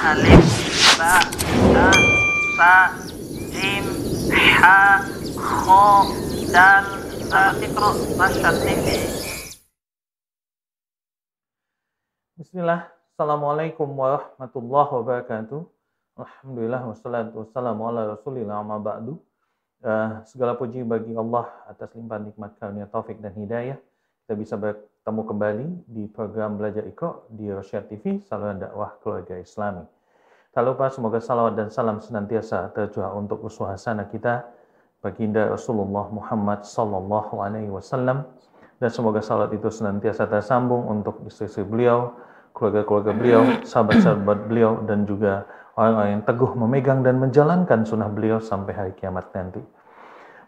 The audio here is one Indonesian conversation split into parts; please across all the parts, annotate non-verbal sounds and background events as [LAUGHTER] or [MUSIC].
alif ba ta sa jim ha kho dal Rasyad TV Bismillah, Assalamualaikum warahmatullahi wabarakatuh. Alhamdulillah wassalatu wassalamu ala rasulillah amma ba'du. Uh, segala puji bagi Allah atas limpahan nikmat karunia taufik dan hidayah. Kita bisa bertemu kembali di program Belajar Iqra di Rosyad TV, saluran dakwah keluarga Islami. Tak lupa semoga salawat dan salam senantiasa tercurah untuk uswah hasanah kita baginda Rasulullah Muhammad sallallahu alaihi wasallam dan semoga salat itu senantiasa tersambung untuk istri-istri beliau, keluarga-keluarga beliau, sahabat-sahabat beliau, dan juga orang-orang yang teguh memegang dan menjalankan sunnah beliau sampai hari kiamat nanti.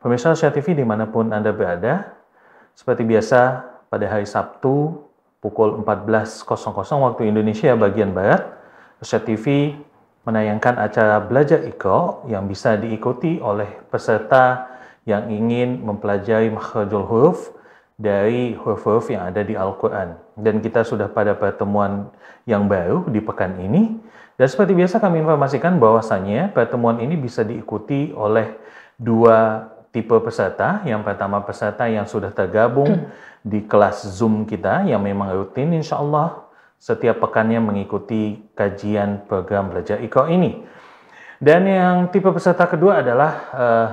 Pemirsa Asia TV di mana pun Anda berada, seperti biasa pada hari Sabtu pukul 14.00 waktu Indonesia bagian Barat, Asia TV menayangkan acara Belajar Iqra yang bisa diikuti oleh peserta yang ingin mempelajari makhrajul huruf, dari huruf-huruf yang ada di Al-Quran. Dan kita sudah pada pertemuan yang baru di pekan ini. Dan seperti biasa kami informasikan bahwasannya pertemuan ini bisa diikuti oleh dua tipe peserta. Yang pertama peserta yang sudah tergabung di kelas Zoom kita yang memang rutin insya Allah setiap pekannya mengikuti kajian program belajar Iqra ini. Dan yang tipe peserta kedua adalah uh,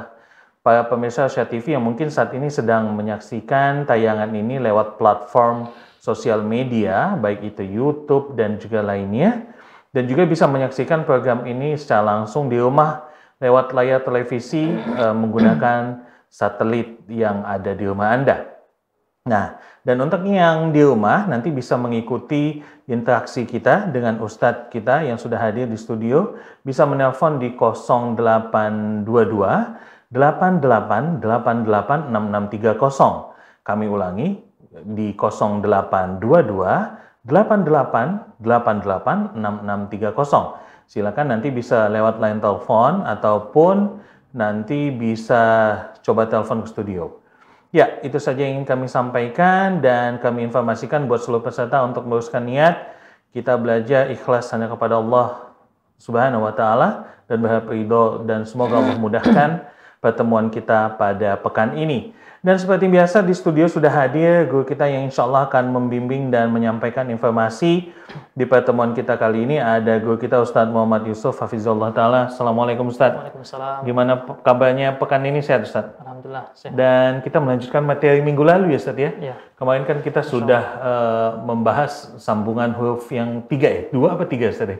para pemirsa Asia TV yang mungkin saat ini sedang menyaksikan tayangan ini lewat platform sosial media, baik itu YouTube dan juga lainnya, dan juga bisa menyaksikan program ini secara langsung di rumah lewat layar televisi uh, menggunakan satelit yang ada di rumah Anda. Nah, dan untuk yang di rumah nanti bisa mengikuti interaksi kita dengan Ustadz kita yang sudah hadir di studio, bisa menelpon di 0822 88886630. Kami ulangi di 0822 88886630. Silakan nanti bisa lewat line telepon ataupun nanti bisa coba telepon ke studio. Ya, itu saja yang ingin kami sampaikan dan kami informasikan buat seluruh peserta untuk meluruskan niat kita belajar ikhlas hanya kepada Allah Subhanahu wa taala dan berharap ridho dan semoga Allah mudahkan pertemuan kita pada pekan ini. Dan seperti biasa di studio sudah hadir guru kita yang insya Allah akan membimbing dan menyampaikan informasi di pertemuan kita kali ini. Ada guru kita Ustadz Muhammad Yusuf Hafizullah Ta'ala. Assalamualaikum Ustadz. Waalaikumsalam. Gimana kabarnya pekan ini sehat Ustadz? Alhamdulillah. Sehat. Dan kita melanjutkan materi minggu lalu ya Ustadz ya? Ya. Kemarin kan kita sudah uh, membahas sambungan huruf yang tiga ya? Dua apa tiga Ustadz ya?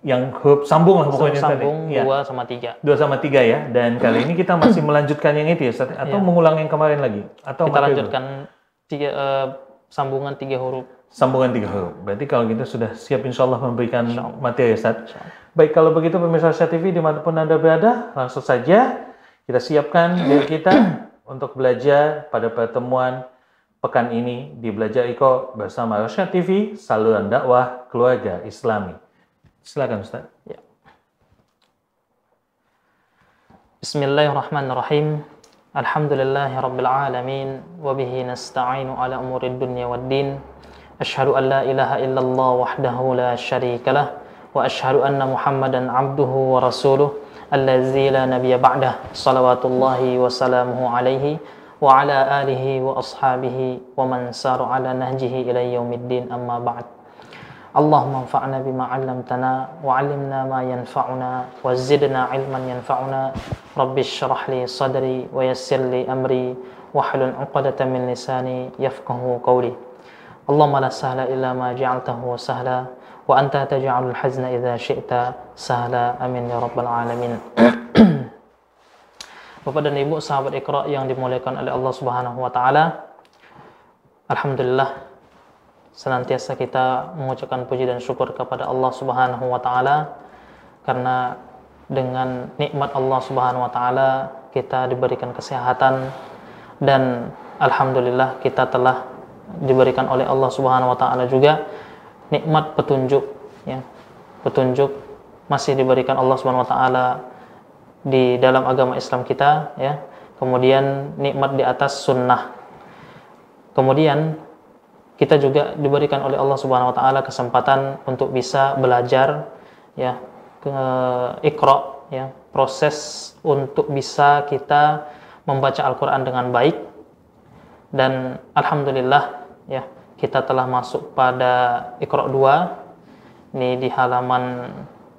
yang huruf sambung lah pokoknya Sambung tadi. Ya. dua sama tiga. Dua sama tiga ya. Dan kali ini kita masih [CLEARS THROAT] melanjutkan yang itu ya, Ustaz? Atau Ya. mengulang yang kemarin lagi? Atau Kita lanjutkan tiga eh, sambungan tiga huruf. Sambungan tiga huruf. Berarti kalau gitu sudah siap insya Allah memberikan materi, Ustaz. Baik, kalau begitu pemirsa Asia TV di mana pun Anda berada, langsung saja kita siapkan diri kita [CLEARS THROAT] untuk belajar pada pertemuan pekan ini di Belajar Iko bersama Rosyad TV, saluran dakwah keluarga Islami. Silakan Ustaz. Ya. Bismillahirrahmanirrahim. Alhamdulillahi rabbil alamin wa bihi nasta'inu ala umuri dunya waddin. Ashhadu an la ilaha illallah wahdahu la syarika lah wa ashhadu anna Muhammadan abduhu wa rasuluh allazi la nabiyya ba'dah salawatullahi wa salamuhu alaihi alihi wa ashabihi wa man saru ala nahjihi ila yaumiddin amma ba'd. اللهم انفعنا بما علمتنا وعلمنا ما ينفعنا وزدنا علما ينفعنا. رب اشرح لي صدري ويسر لي أمري واحلل عقدة من لساني يفقه قولي. اللهم لا سهل إلا ما جعلته سهلا وأنت تجعل الحزن إذا شئت سهلا. آمين يا رب العالمين. [COUGHS] Bapak dan Ibu sahabat Iqra yang dimuliakan oleh Allah Subhanahu wa taala. Alhamdulillah senantiasa kita mengucapkan puji dan syukur kepada Allah Subhanahu wa taala karena dengan nikmat Allah Subhanahu wa taala kita diberikan kesehatan dan alhamdulillah kita telah diberikan oleh Allah Subhanahu wa taala juga nikmat petunjuk ya. Petunjuk masih diberikan Allah Subhanahu wa taala di dalam agama Islam kita ya. Kemudian nikmat di atas sunnah. Kemudian kita juga diberikan oleh Allah Subhanahu wa taala kesempatan untuk bisa belajar ya ke ikro ya proses untuk bisa kita membaca Al-Quran dengan baik dan alhamdulillah ya kita telah masuk pada ikro 2 ini di halaman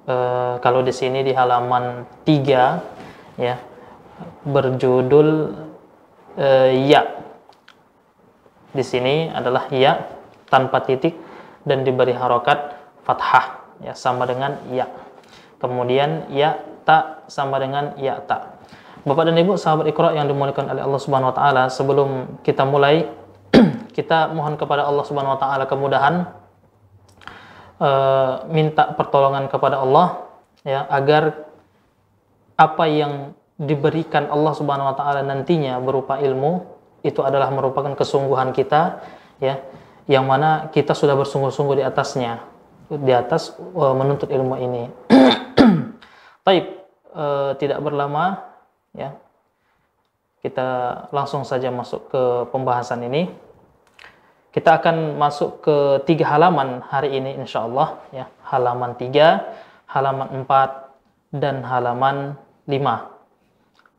eh, kalau di sini di halaman 3 ya berjudul eh, ya di sini adalah ya tanpa titik dan diberi harokat fathah ya sama dengan ya. Kemudian ya tak sama dengan ya tak. Bapak dan Ibu sahabat Iqra yang dimuliakan oleh Allah Subhanahu wa taala, sebelum kita mulai [CLEARS THROAT] kita mohon kepada Allah Subhanahu wa taala kemudahan uh, minta pertolongan kepada Allah ya agar apa yang diberikan Allah Subhanahu wa taala nantinya berupa ilmu itu adalah merupakan kesungguhan kita ya yang mana kita sudah bersungguh-sungguh di atasnya di atas uh, menuntut ilmu ini. [CLEARS THROAT] Baik, uh, tidak berlama ya. Kita langsung saja masuk ke pembahasan ini. Kita akan masuk ke tiga halaman hari ini insya Allah ya. Halaman tiga, halaman empat, dan halaman lima.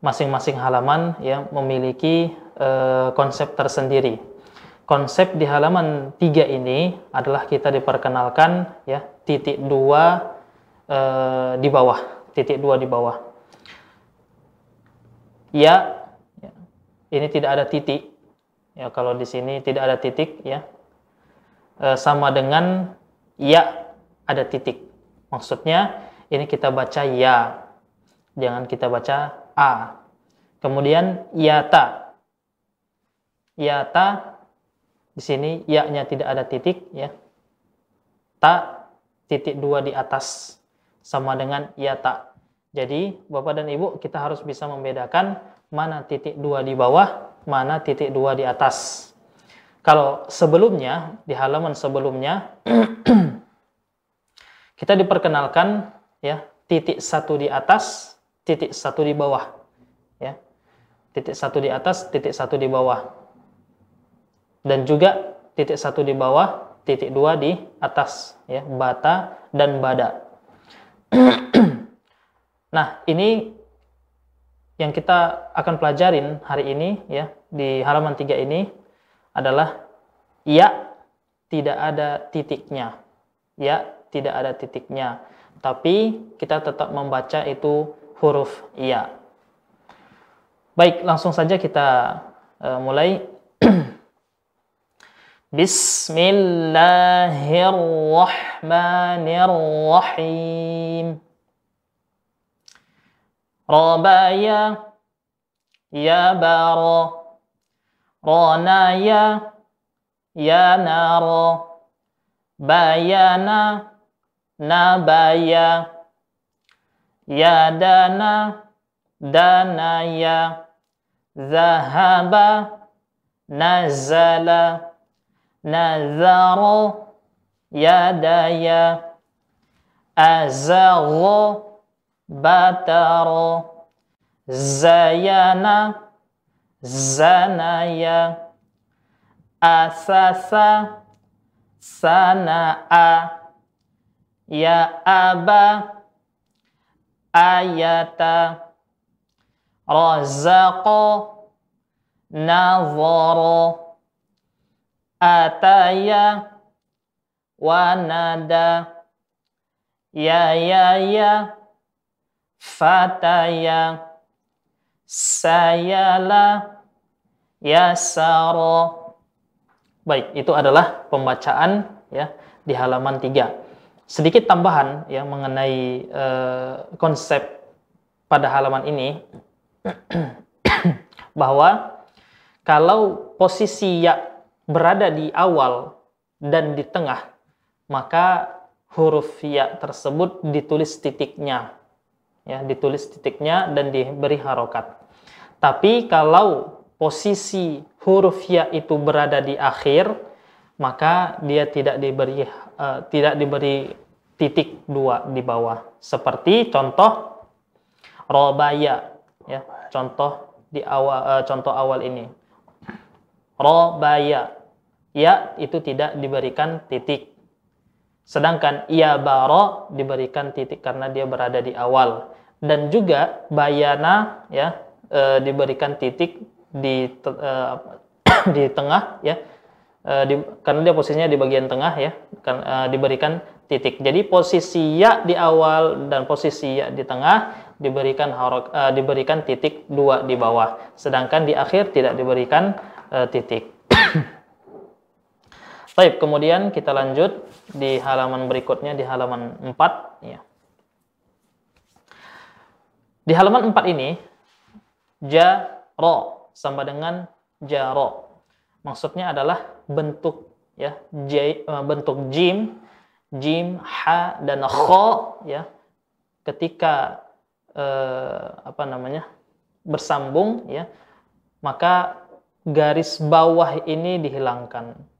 Masing-masing halaman ya memiliki uh, konsep tersendiri konsep di halaman 3 ini adalah kita diperkenalkan ya titik dua e, di bawah titik dua di bawah ya, ya ini tidak ada titik ya kalau di sini tidak ada titik ya. E, sama dengan ya ada titik. Maksudnya ini kita baca ya. Jangan kita baca a. Kemudian ya ta ya ta di sini ya-nya tidak ada titik ya. Ta titik dua di atas. Sama dengan ya tak. Jadi Bapak dan Ibu kita harus bisa membedakan mana titik dua di bawah, mana titik dua di atas. Kalau sebelumnya di halaman sebelumnya [CLEARS THROAT] kita diperkenalkan ya titik satu di atas, titik satu di bawah, ya titik satu di atas, titik satu di bawah dan juga titik satu di bawah, titik dua di atas, ya bata dan bada. [CLEARS THROAT] nah ini yang kita akan pelajarin hari ini ya di halaman 3 ini adalah ya tidak ada titiknya. Ya tidak ada titiknya. Tapi kita tetap membaca itu huruf ya. Baik, langsung saja kita uh, mulai. [CLEARS THROAT] Bismillahirrahmanirrahim. Rabaya ya bara رانا يا نار بايانا نبايا. يدانا دنايا ذهب نزل نذر يدايا. أزغ بتر. زيانا zanaya asasa sana'a ya aba ayata razaqo nazara ataya wanada ya ya ya fataya sayala yasaro baik itu adalah pembacaan ya di halaman 3 sedikit tambahan ya mengenai uh, konsep pada halaman ini [CLEARS THROAT] bahwa kalau posisi ya berada di awal dan di tengah, maka huruf ya tersebut ditulis titiknya. Ya, ditulis titiknya dan diberi harokat. Tapi kalau posisi huruf ya itu berada di akhir, maka dia tidak diberi uh, tidak diberi titik dua di bawah. Seperti contoh robaya, ya, contoh di awal uh, contoh awal ini. Robaya ya itu tidak diberikan titik. Sedangkan ia baro diberikan titik karena dia berada di awal dan juga bayana ya e, diberikan titik di e, [COUGHS] di tengah ya e, di, karena dia posisinya di bagian tengah ya kan, e, diberikan titik. Jadi posisi ya di awal dan posisi ya di tengah diberikan harok, e, diberikan titik dua di bawah. Sedangkan di akhir tidak diberikan e, titik. Baik, kemudian kita lanjut di halaman berikutnya di halaman 4 ya. Di halaman 4 ini jaro sama dengan jaro. Maksudnya adalah bentuk ya, j, eh, bentuk jim, jim, ha dan kho ya. Ketika eh, apa namanya? bersambung ya, maka garis bawah ini dihilangkan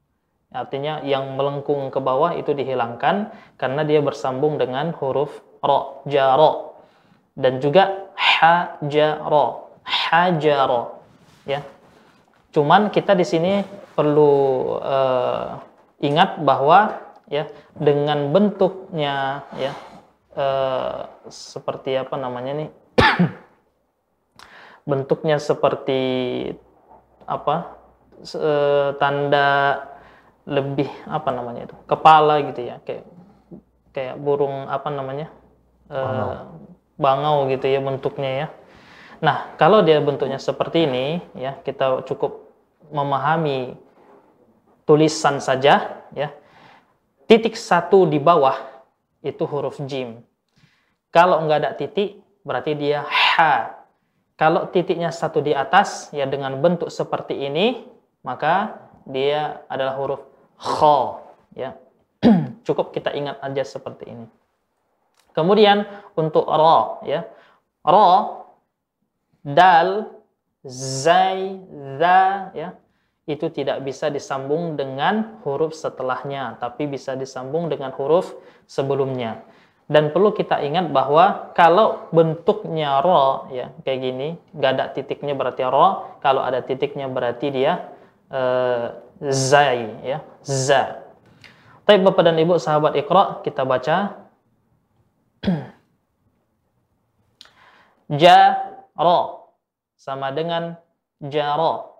Artinya yang melengkung ke bawah itu dihilangkan karena dia bersambung dengan huruf ro, jaro. Dan juga hajaro, hajaro. Ya. Cuman kita di sini perlu uh, ingat bahwa ya dengan bentuknya ya uh, seperti apa namanya nih [COUGHS] bentuknya seperti apa uh, tanda lebih apa namanya itu kepala gitu ya kayak kayak burung apa namanya bangau, uh, bangau gitu ya bentuknya ya. Nah kalau dia bentuknya seperti ini ya kita cukup memahami tulisan saja ya. Titik satu di bawah itu huruf jim. Kalau nggak ada titik berarti dia ha kalau titiknya satu di atas ya dengan bentuk seperti ini maka dia adalah huruf kho ya. [CLEARS THROAT] Cukup kita ingat aja seperti ini. Kemudian untuk ro ya. Ro dal zai za ya. Itu tidak bisa disambung dengan huruf setelahnya tapi bisa disambung dengan huruf sebelumnya. Dan perlu kita ingat bahwa kalau bentuknya ro ya kayak gini nggak ada titiknya berarti ro kalau ada titiknya berarti dia uh, zai ya. Za. Tapi Bapak dan Ibu sahabat Iqra kita baca. [CLEARS THROAT] Jaro sama dengan jaro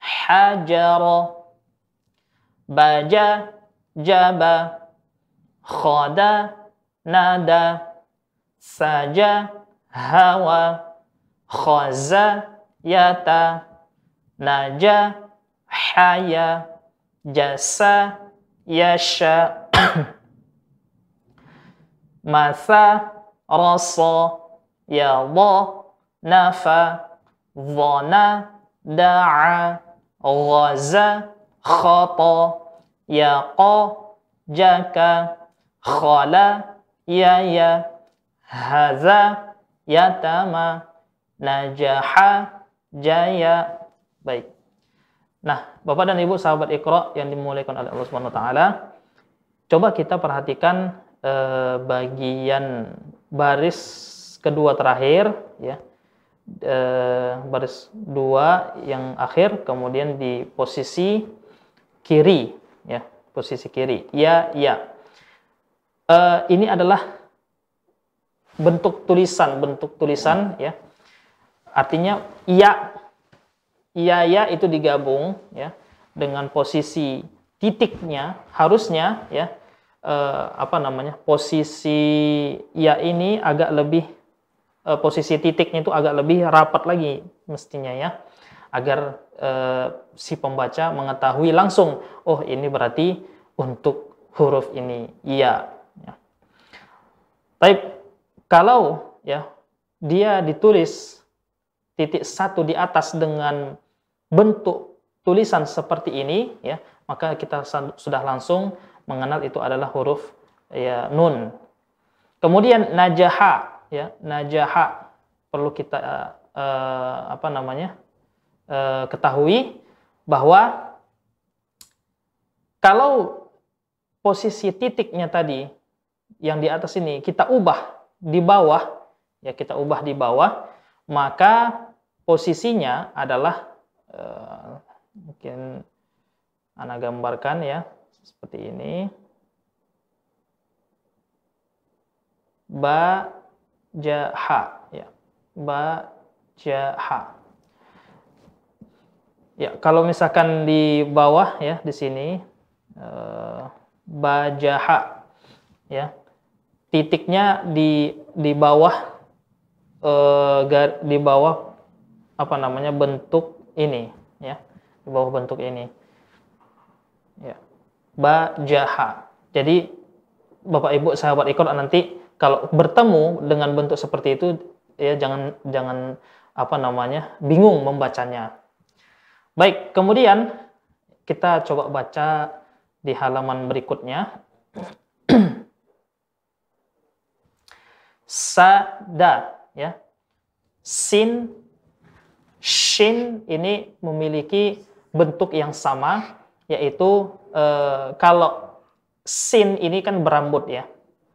hajaro baja jaba. Khada nada. Saja hawa. Khaza yata. Naja haya jasa yasha masa rasa yadha nafa dhana da'a ghaza khata yaqa jaka khala yaya haza yatama najaha jaya baik Nah, Bapak dan Ibu sahabat Iqra yang dimuliakan oleh Allah Subhanahu wa taala, coba kita perhatikan eh, bagian baris kedua terakhir ya. Eh, baris dua yang akhir kemudian di posisi kiri ya, posisi kiri. Ya, ya. Eh, ini adalah bentuk tulisan, bentuk tulisan ya. Artinya ya iya ya itu digabung ya dengan posisi titiknya harusnya ya eh, apa namanya posisi ya ini agak lebih eh, posisi titiknya itu agak lebih rapat lagi mestinya ya agar eh, si pembaca mengetahui langsung oh ini berarti untuk huruf ini iya ya. Tapi kalau ya dia ditulis titik satu di atas dengan bentuk tulisan seperti ini ya maka kita sudah langsung mengenal itu adalah huruf ya nun. Kemudian najaha ya najaha perlu kita uh, apa namanya uh, ketahui bahwa kalau posisi titiknya tadi yang di atas ini kita ubah di bawah ya kita ubah di bawah maka posisinya adalah uh, mungkin anak gambarkan ya seperti ini. Ba jaha ya. Ba jaha ya kalau misalkan di bawah ya di sini uh, ba jaha ya. Titiknya di di bawah uh, di bawah apa namanya bentuk ini ya di bawah bentuk ini ya ba jaha jadi Bapak Ibu sahabat ikut nanti kalau bertemu dengan bentuk seperti itu ya jangan jangan apa namanya bingung membacanya. Baik, kemudian kita coba baca di halaman berikutnya. [CLEARS THROAT] Sada ya. Sin shin ini memiliki bentuk yang sama yaitu eh, kalau sin ini kan berambut ya.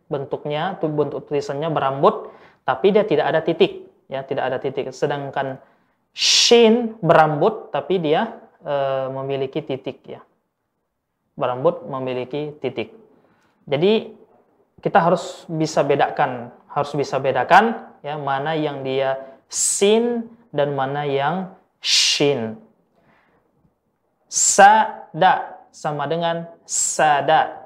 Bentuknya, tuh bentuk tulisannya berambut, tapi dia tidak ada titik, ya, tidak ada titik. Sedangkan shin berambut, tapi dia e, memiliki titik ya. Berambut memiliki titik. Jadi kita harus bisa bedakan, harus bisa bedakan ya mana yang dia sin dan mana yang shin. Sada sama dengan sada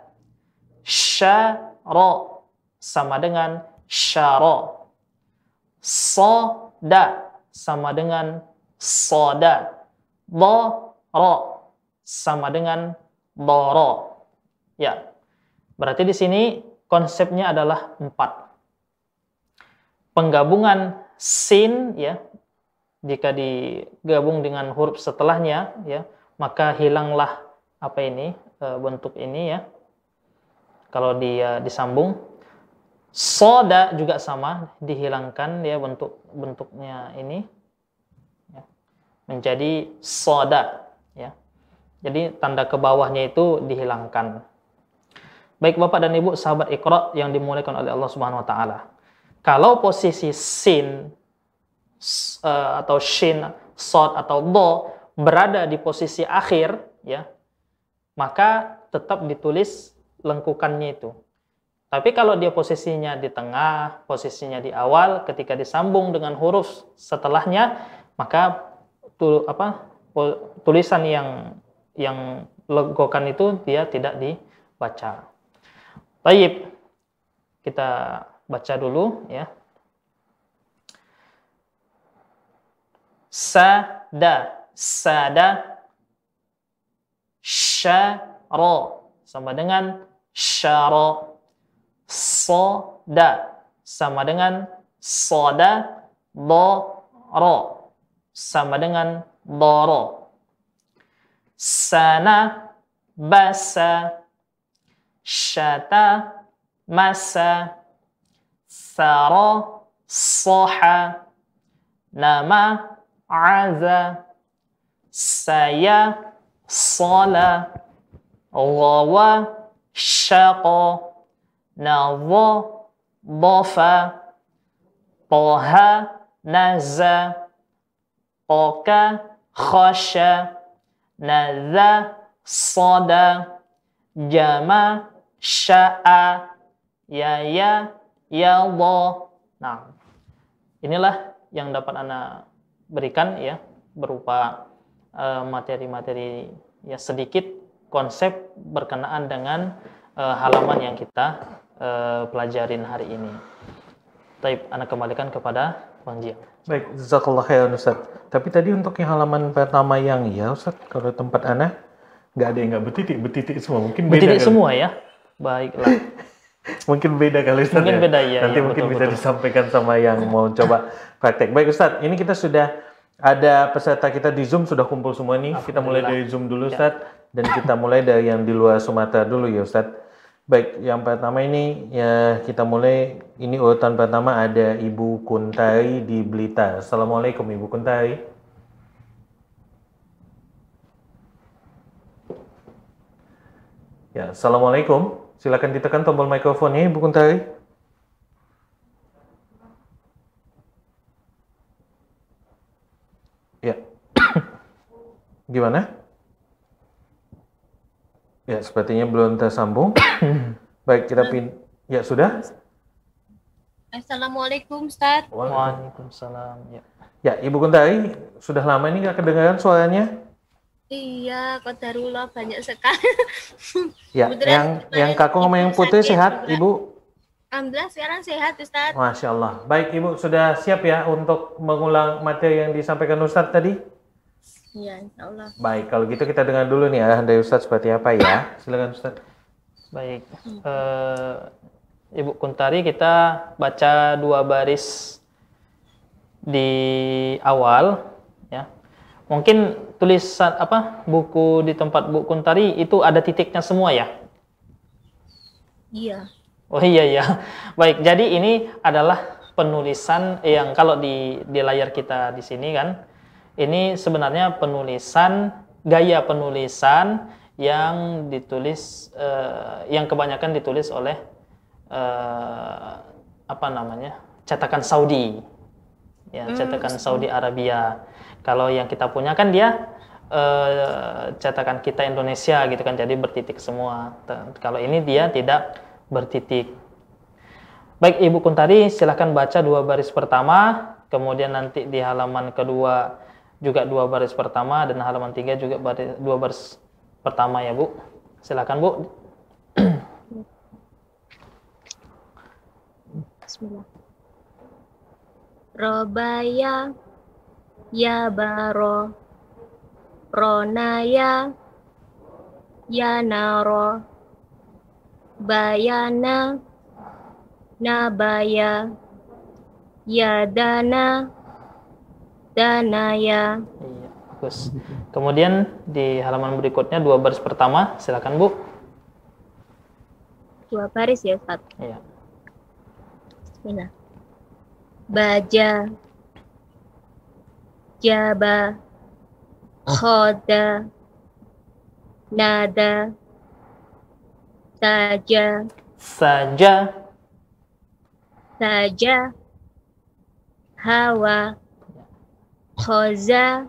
syara sama dengan syara. Soda sama dengan soda. Dara sama dengan dara. Ya. Berarti di sini konsepnya adalah empat. Penggabungan sin ya jika digabung dengan huruf setelahnya ya maka hilanglah apa ini eh, bentuk ini ya. Kalau dia disambung soda juga sama dihilangkan dia bentuk bentuknya ini ya, menjadi soda ya. Jadi tanda ke bawahnya itu dihilangkan. Baik bapak dan ibu sahabat ikra yang dimuliakan oleh Allah Subhanahu Wa Taala. Kalau posisi sin uh, atau shin sod atau do berada di posisi akhir ya maka tetap ditulis lengkukannya itu. Tapi kalau dia posisinya di tengah, posisinya di awal, ketika disambung dengan huruf setelahnya, maka tu, apa, tulisan yang yang legokan itu dia tidak dibaca. Baik, kita baca dulu ya. Sada, sada, syara. Sama dengan syara. Soda. Sama dengan soda. Doro. Sama dengan doro. Sana. Basa. Syata. Masa. Sara soha. Nama aza saya sola rawa syaqa nadha dhafa taha naza qaka khasha nadha sada jama sya'a ya ya ya nah inilah yang dapat anda berikan ya berupa eh, materi-materi uh, ya sedikit konsep berkenaan dengan uh, halaman yang kita uh, pelajarin hari ini. Taib, Anda kembalikan kepada Bang Jiang. Baik, Jazakallah khairan Ustaz. Tapi tadi untuk yang halaman pertama yang ya Ustaz, kalau tempat Anda nggak ada yang nggak betitik, betitik semua. Mungkin beda Betitik semua ya? Baiklah. Mungkin beda kali Ustaz Mungkin ya? beda ya. Nanti ya, mungkin betul, bisa betul. disampaikan sama yang mau coba praktek. Baik Ustaz, ini kita sudah ada peserta kita di Zoom sudah kumpul semua nih. Kita mulai dari Zoom dulu Ya. Ustaz dan kita mulai dari yang di luar Sumatera dulu ya Ustaz. Baik, yang pertama ini ya kita mulai ini urutan pertama ada Ibu Kuntari di Blitar. Assalamualaikum Ibu Kuntari. Ya, Assalamualaikum. Silakan ditekan tombol mikrofonnya Ibu Kuntari. Ya. [COUGHS] Gimana? Ya, sepertinya belum tersambung. [COUGHS] Baik, kita pin. Ya, sudah? Assalamualaikum Ustaz. Waalaikumsalam. Ya. Ya, Ibu Kuntari, sudah lama ini nggak kedengaran suaranya? Iya, Qadarullah banyak sekali. [LAUGHS] Ya, Kebetulan yang yang kakung sama ibu yang putih sakit sehat, juga. Ibu? Alhamdulillah sekarang sehat Ustaz. Masya Allah. Baik, Ibu sudah siap ya untuk mengulang materi yang disampaikan Ustadz tadi? Iya, insya Allah. Baik, kalau gitu kita dengar dulu nih arahan dari Ustadz seperti apa ya. Silakan Ustadz. Baik. Eh, Ibu Kuntari kita baca dua baris di awal ya. Mungkin tulisan apa buku di tempat Bu Kuntari itu ada titiknya semua ya? Iya. Oh iya iya. Baik, jadi ini adalah penulisan yang kalau di di layar kita di sini kan ini sebenarnya penulisan gaya penulisan yang ditulis eh, yang kebanyakan ditulis oleh eh, apa namanya? cetakan Saudi. Ya, cetakan Saudi Arabia. Kalau yang kita punya kan dia eh, cetakan kita Indonesia gitu kan jadi bertitik semua. Kalau ini dia tidak bertitik. Baik Ibu Kuntari silahkan baca dua baris pertama, kemudian nanti di halaman kedua juga dua baris pertama dan halaman tiga juga baris, dua baris pertama ya Bu. Silakan Bu. Bismillah. Robaya ya baro Ronaya ya naro Bayana Nabaya Ya dana Danaya Iya, bagus. Kemudian di halaman berikutnya dua baris pertama, silakan Bu. Dua baris ya Ustaz Iya. Bismillah. Baja, Jaba, Khoda, Nada, Saja, Saja, Saja, Hawa, Khoza,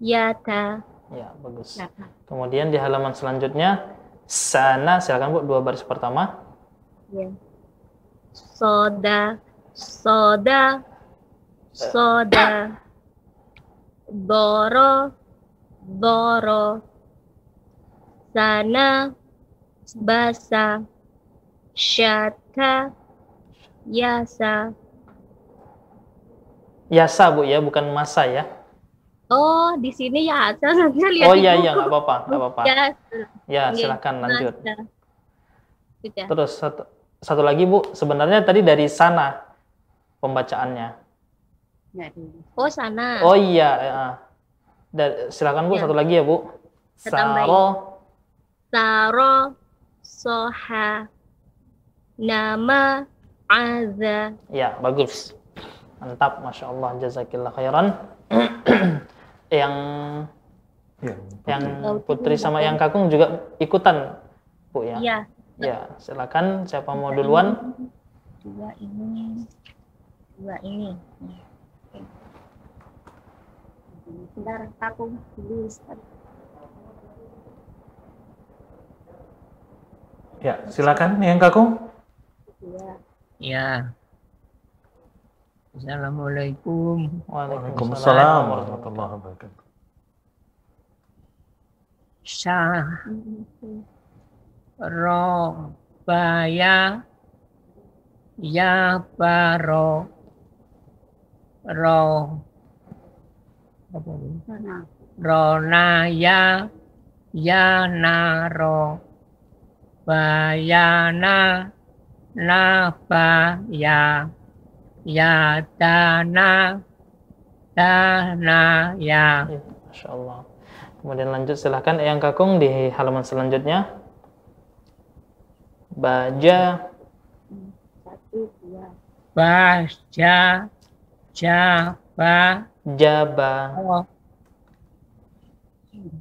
Yata. ya bagus. Kemudian di halaman selanjutnya sana, silakan Bu dua baris pertama. Ya. Soda, soda, soda, doro, doro, sana, basa, syata, yasa. Yasa Bu ya, bukan masa ya. Oh, di sini ya, saya [LAUGHS] lihat Oh iya iya nggak apa-apa, nggak apa-apa. Ya, Ya Oke, silakan lanjut. masa. Sudah. Terus satu, satu lagi Bu, sebenarnya tadi dari sana pembacaannya. Oh, sana. Oh iya, ya. Da- silakan Bu Ya. satu lagi ya Bu. Saro, Saro, soha, nama, aza. ya bagus, mantap, masya Allah, jazakillah khairan. [CLEARS THROAT] yang Ya, yang Putri sama yang Kakung juga ikutan Bu ya. Iya, Ya, silakan siapa mau duluan? dua ini, dua ini. Bentar, aku dulu. Ya silakan yang kakung. Dua. Ya. Assalamualaikum. Waalaikumsalam warahmatullahi wabarakatuh. Sah ro baya ya baro ro apa ini? Sana. Ronaya ya naro bayana nabaya ya dana dana ya Ya, masya Allah. Kemudian lanjut silahkan yang Kakung di halaman selanjutnya. Baja, baja jaba jaba, oh,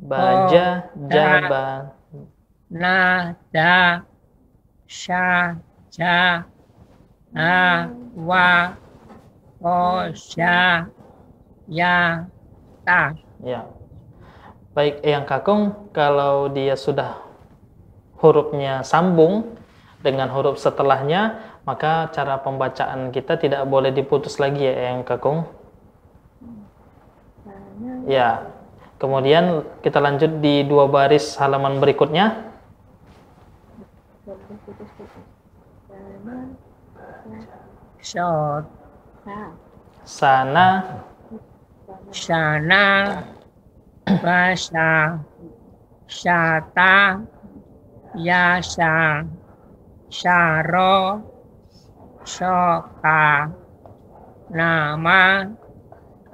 baja, Oh, jaba, nada syaja awa osya ya ta. Ya. Baik, yang Kakung kalau dia sudah hurufnya sambung dengan huruf setelahnya, maka cara pembacaan kita tidak boleh diputus lagi ya yang kakung. Ya. Kemudian kita lanjut di dua baris halaman berikutnya. Sana. Shot. Sana, Sana. Basa. Shata. Yasa. Sharo. Shoka. Nama.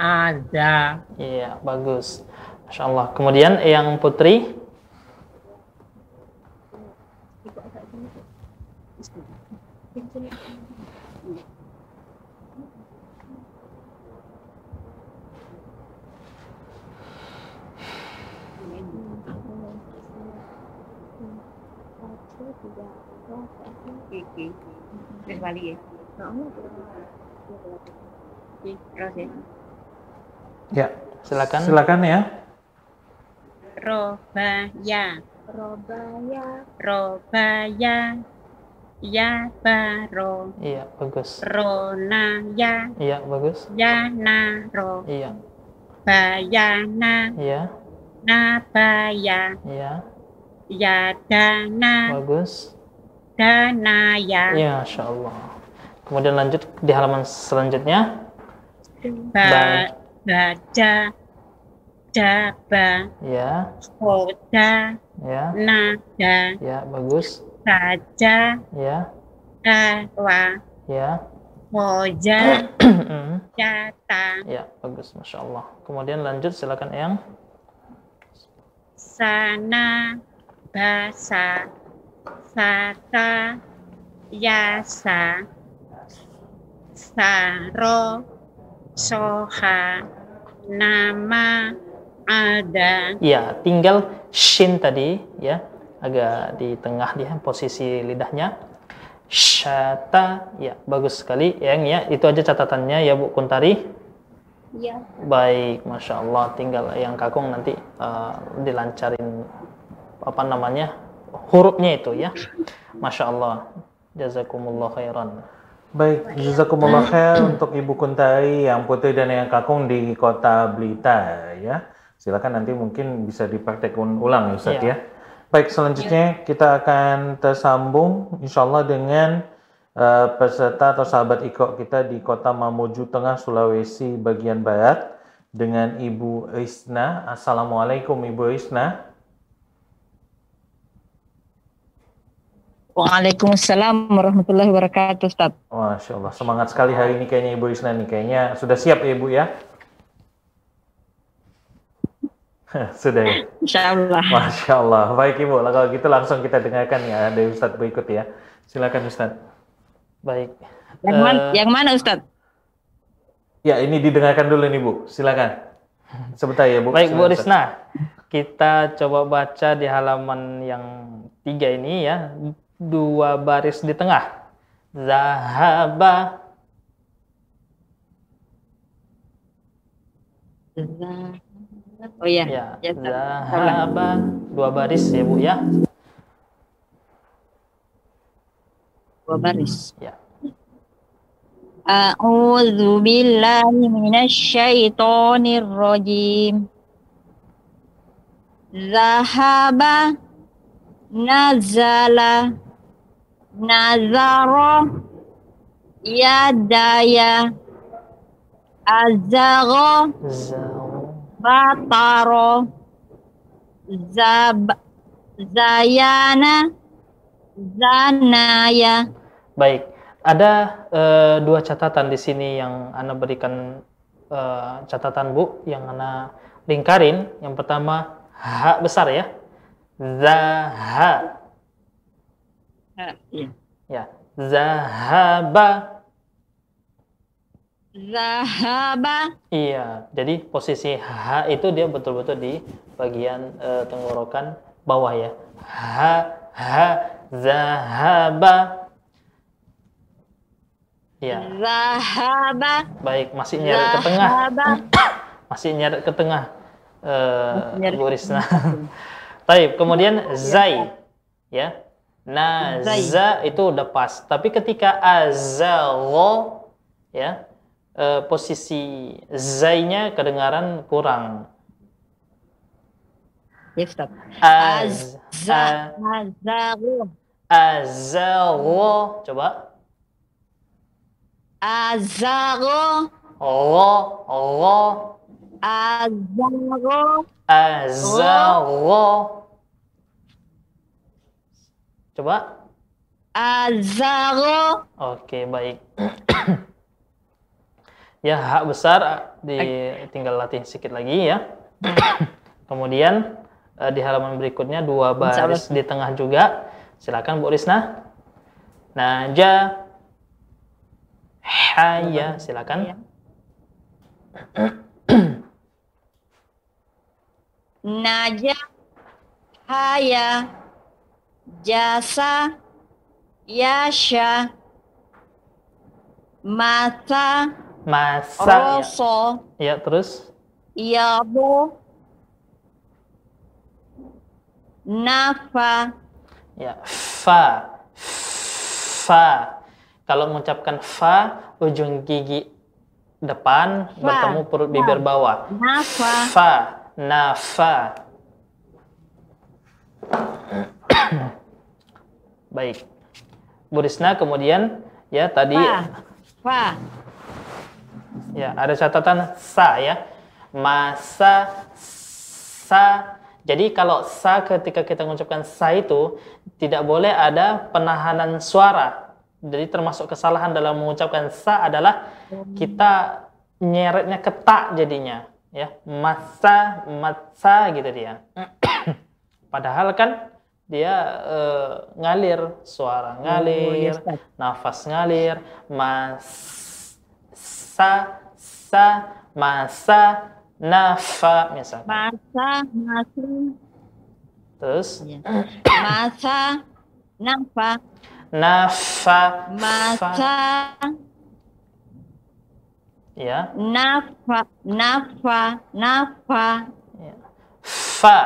Ada. iya bagus. Masya Allah. Kemudian yang putri, Ibu agak balik ya. Ya. Ya, silakan. silakan ya. Robaya. Robaya, Robaya. Ya baro. Iya bagus. Ronaya. Iya bagus. Yanaro. Iya, Bayana. iya, Nabaya. iya, Yadana. bagus. Danaya. Iya, Masya Allah. Kemudian lanjut di halaman selanjutnya. Ba. Baja. Daba. Ya, Koda. ya, Nada. ya, bagus. Saja. Ya, Dawa. ya, Moja. [CLEARS THROAT] Jata. ya, bagus, Masya Allah. Kemudian lanjut, silakan Eyang. Sana. Basa. Sata. Yasa. Saro. Soha. Nama. Ada. Ya, tinggal shin tadi, ya, agak di tengah dia posisi lidahnya. Syata, ya, bagus sekali, Eyang ya. Itu aja catatannya ya, Bu Kuntari. ya, Baik, masya Allah. Tinggal yang kakung nanti eh, dilancarin apa namanya hurufnya itu ya. Masya Allah. Jazakumullah khairan. Baik, jazakumullah khair untuk Ibu Kuntari yang putri dan yang kakung di kota Blitar ya. Silakan nanti mungkin bisa dipraktekkan ulang ya Ustaz Iya. ya. Baik, selanjutnya kita akan tersambung insya Allah dengan eh, peserta atau sahabat Iqra kita di kota Mamuju Tengah, Sulawesi bagian Barat dengan Ibu Risna. Assalamualaikum Ibu Risna. Waalaikumsalam warahmatullahi wabarakatuh, Ustaz. Masya Allah, semangat sekali hari ini kayaknya Ibu Risna nih. Kayaknya sudah siap ya Ibu ya? [LAUGHS] sudah ya? Insya Allah. Masya Allah. Baik Ibu, Lah, kalau gitu langsung kita dengarkan ya dari Ustadz berikut ya. Silakan Ustadz. Baik. Yang, Eh, man- yang mana, Ustaz? Ya ini didengarkan dulu nih Bu. Silakan. Sebentar ya Bu. Baik Bu Silakan. Risna, kita coba baca di halaman yang tiga ini ya, dua baris di tengah. Zahaba, Oh iya. ya, Ya, zahaba, dua baris ya Bu ya. Dua baris. Ya. A'udzu billahi minasyaitonir rajim. Zahaba nazala nazara yadaya Zau, bataro zab zayana zanaya. Baik, ada eh, dua catatan di sini yang Anda berikan eh, catatan Bu, yang Anda lingkarin. Yang pertama H besar ya, Zaha, Ah, iya. ya, Zahaba. zahaba Iya, jadi posisi H itu dia betul-betul di bagian eh, tenggorokan bawah ya. H, H, Zahaba. Ya, zahaba baik, masih nyeret ke tengah. [COUGHS] masih nyeret ke tengah eh nyeret Bu Risna. Taib, [LAUGHS] kemudian zai ya. Naza itu udah pas. Tapi ketika azagho ya eh, posisi zainya kedengaran kurang. Ya, Ustaz. Az, azzaru, azagho coba. azzaru, Gho, gho, azzaru, azagho. Coba. azzaru. Oke, baik. [CLEARS THROAT] ya, hak besar di tinggal latih sedikit lagi ya. [CLEARS THROAT] Kemudian eh, di halaman berikutnya dua baris di tengah juga. Silakan Bu Risna. Naja Haya, silakan. [CLEARS THROAT] Naja, haya, jasa, yasha, mata, Masa ya. roso, Ya, terus yabu, nafa, ya fa. Fa. Kalau mengucapkan fa, ujung gigi depan Fa. bertemu perut bibir bawah. nafa, Fa, nafa. Baik. Bu Risna kemudian ya tadi ya ada catatan sa ya. Masa sa. Jadi kalau sa ketika kita mengucapkan sa itu tidak boleh ada penahanan suara. Jadi termasuk kesalahan dalam mengucapkan sa adalah kita nyeretnya ketak jadinya ya. Masa masa gitu dia. [CLEARS THROAT] Padahal kan dia eh, ngalir suara ngalir, Ustaz. nafas ngalir, masa sa masa nafa misalkan. masa, masa, Terus? Masa, nafa, nafa masa, ya. Nafa, nafa, nafa, fa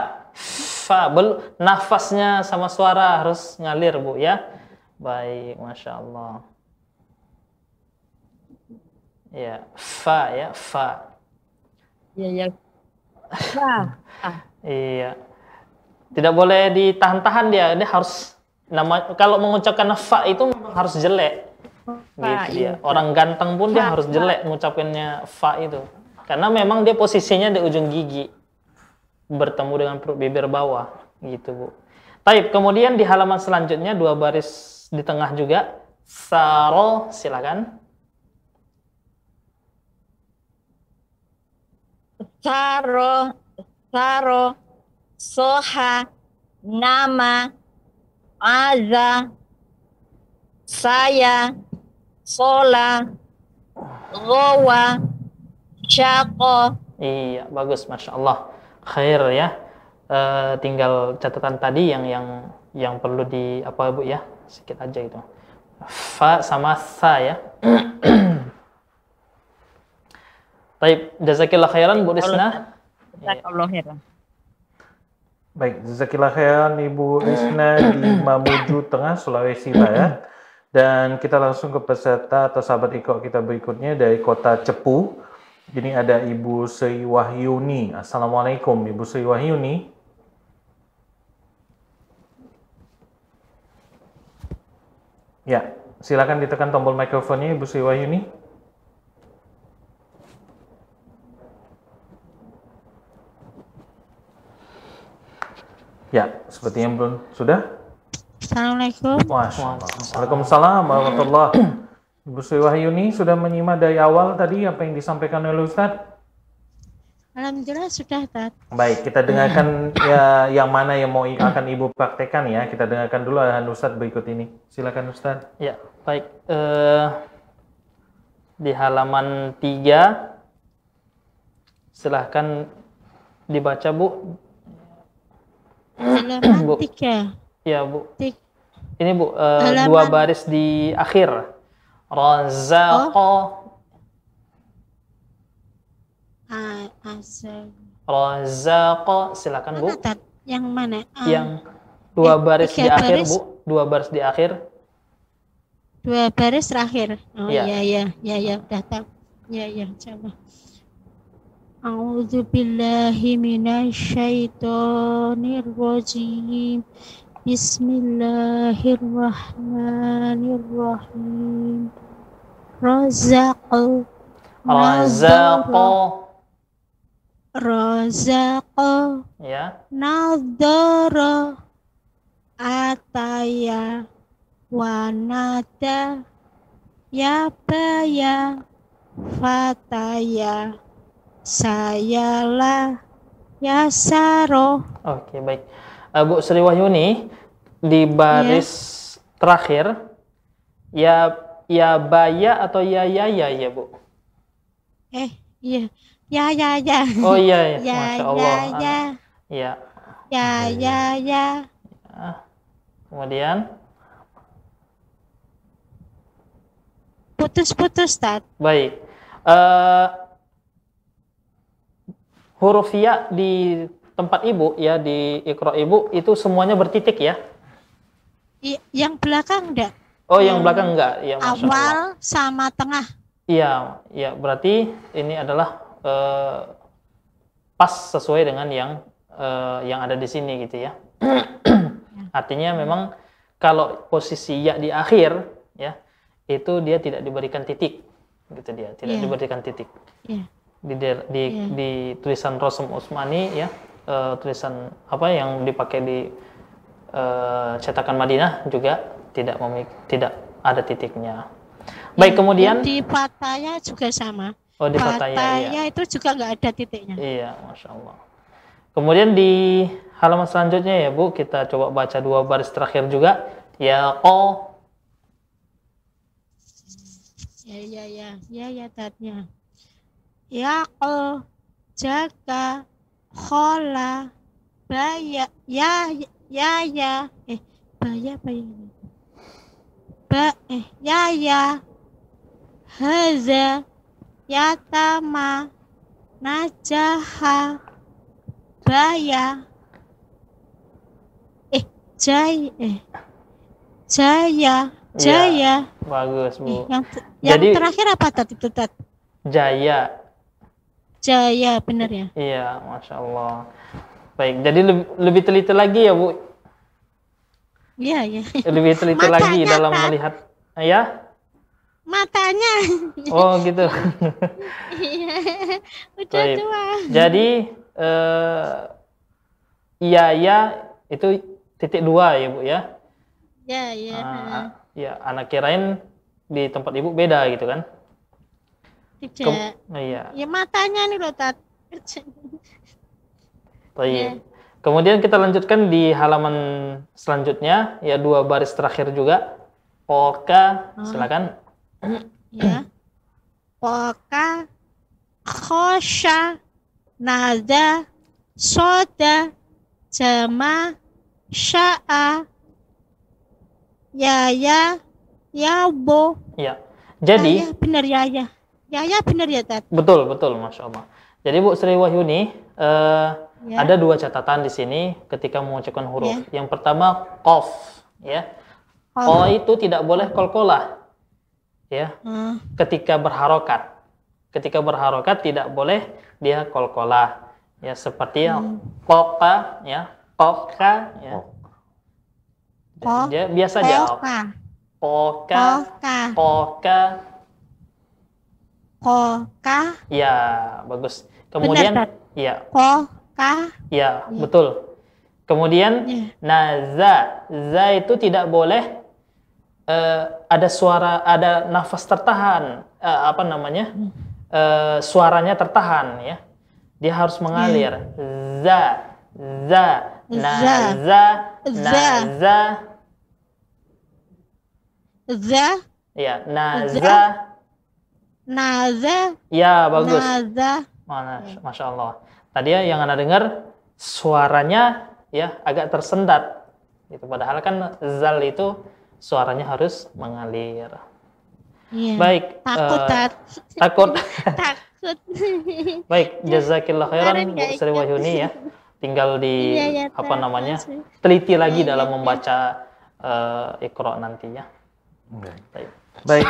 fa bel nafasnya sama suara harus ngalir bu ya. Baik masya Allah. Ya fa ya fa. Ya ya, fa, ah, iya. Tidak boleh ditahan-tahan dia dia harus nama kalau mengucapkan fa itu harus jelek. Fa, gitu dia. iya. Orang ganteng pun dia Fa, harus fa. jelek mengucapkannya fa itu. Karena memang dia posisinya di ujung gigi bertemu dengan perut bibir bawah gitu, Bu. Taib, kemudian di halaman selanjutnya dua baris di tengah juga saro silakan. saro, saro, soha, nama, aza, saya, sola, gowa, syako, Iya, bagus, masya Allah. Khair ya. Eh, tinggal catatan tadi yang yang yang perlu di apa bu ya, sedikit aja itu. Fa sama sa ya. [CLEARS THROAT] Taib, jazakillah khairan Bu Risna. Allah heran. Baik, jazakillah khairan Ibu Risna di Mamuju Tengah, Sulawesi Barat. Dan kita langsung ke peserta atau sahabat ikut kita berikutnya dari kota Cepu. Ini ada Ibu Sri Wahyuni. Assalamualaikum Ibu Sri Wahyuni. Ya, silakan ditekan tombol mikrofonnya Ibu Sri Wahyuni. Ya, sepertinya belum sudah. Assalamualaikum. Waalaikumsalam warahmatullahi Ibu Sri Wahyuni sudah menyimak dari awal tadi apa yang disampaikan oleh Ustaz? Alhamdulillah sudah Tat. Baik, kita dengarkan [CLEARS THROAT] ya yang mana yang mau akan Ibu praktekkan ya. Kita dengarkan dulu arahan Ustaz berikut ini. Silakan Ustaz. Ya, baik. Eh, di halaman 3 silahkan dibaca Bu. Halaman Bu. tiga. Ya Bu. Tik. Ini Bu, eh, Halaman- dua baris di akhir. Razaqo, asal. razaqo. Silakan Bu. Yang mana? Ah, Yang dua eh, baris di akhir baris. Bu. dua baris di akhir. Dua baris terakhir. Oh Iya. iya iya iya iya udah tahu. Iya iya coba. A'udzu billahi minasyaitonir rajim. Bismillahirrahmanirrahim. Razaqu. Razaqo. Razaqu. Ya. Nadara Ataya. Wanada Yabaya Fataya. Sayalah Yasaro. Oke, baik. Eh, Bu Sri Wahyuni di baris terakhir ya ya baya atau ya ya ya ya, Bu. Eh iya Ya ya ya Oh iya, ya. [LAUGHS] Ya Masya ya Allah. ya Iya. Ya ya ya Kemudian Putus-putus Tat Baik. Eh, huruf ya di tempat ibu ya di ikro ibu itu semuanya bertitik ya. Yang belakang enggak Oh yang Hmm. belakang enggak? Ya. Awal sama tengah Iya, iya berarti ini adalah eh, pas sesuai dengan yang eh, yang ada di sini gitu ya. [CLEARS THROAT] Artinya memang kalau posisi ya di akhir ya itu dia tidak diberikan titik gitu dia, tidak Iya. diberikan titik. Iya di di, di, Iya. di tulisan Rosem Usmani ya eh, tulisan apa yang dipakai di eh, cetakan Madinah juga tidak memik tidak ada titiknya. Baik Yang- kemudian? di Pattaya juga sama. Oh di Pattaya Pattaya iya. itu juga nggak ada titiknya. Iya, masya Allah. Kemudian di halaman selanjutnya ya Bu kita coba baca dua baris terakhir juga. Ya ko Ya ya ya. Ya ya tatnya. Ya ko jaga khola. Baya. Ya ya ya. Eh baya baya ba eh ya ya haza yatama najaha baya eh jaya eh jaya jaya bagus Eh, Bu. yang te- yang Jadi- terakhir apa tadi itu tat Jaya. jaya bener ya Iya, masya Allah. Baik, jadi lebih, lebih teliti lagi ya Bu. Iya ya Lebih teliti lagi Matanya, dalam Pak. melihat ya. matanya Oh gitu. [LAUGHS] Iya. udah Baik. tua Jadi eh, iya ya itu titik dua ya Bu ya. ya ya Ah, ya, anak kirain di tempat ibu beda gitu kan? tidak oh, iya. ya matanya nih loh tat [LAUGHS] Baik. Iya. Kemudian kita lanjutkan di halaman selanjutnya ya dua baris terakhir juga. Oka, Oh. silakan. ya Poka Khosha Nada Soda Jama Sya'a Yaya Yabo Ya. Jadi ya, bener ya ya ya ya ya tat betul betul, masya Allah. Jadi Bu Sri Wahyuni eh, Ya. ada dua catatan di sini ketika mengucapkan huruf. Ya. Yang pertama kof, ya. Ko itu tidak boleh kolkolah, ya. Hmm, ketika berharokat. Ketika berharokat tidak boleh dia kolkolah. Ya seperti Hmm. koka ya, koka ya. Ko- Dia biasa aja Koka koka, Koka koka. Ya, bagus. Kemudian Tat. ya, Koka ya, betul. Kemudian Ya. naza, za itu tidak boleh eh, ada suara, ada nafas tertahan, eh, apa namanya? Eh, suaranya tertahan ya. Dia harus mengalir. Za, za, naza, Za. naza, Za ya, naza. Naza Ya, bagus. Naza Masya Allah. Tadi ya yang anda dengar suaranya ya agak tersendat. Gitu. Padahal kan zal itu suaranya harus mengalir. Iya. Baik. Takut eh, tat takut. [LAUGHS] Takut [LAUGHS] Baik, jazakillah khairan Bu Sri. Wahyuni ya. Tinggal di Iya, ya, apa namanya? Makasih. teliti lagi Iya, dalam iya, membaca eh, Iqra nanti ya. Baik. Baik,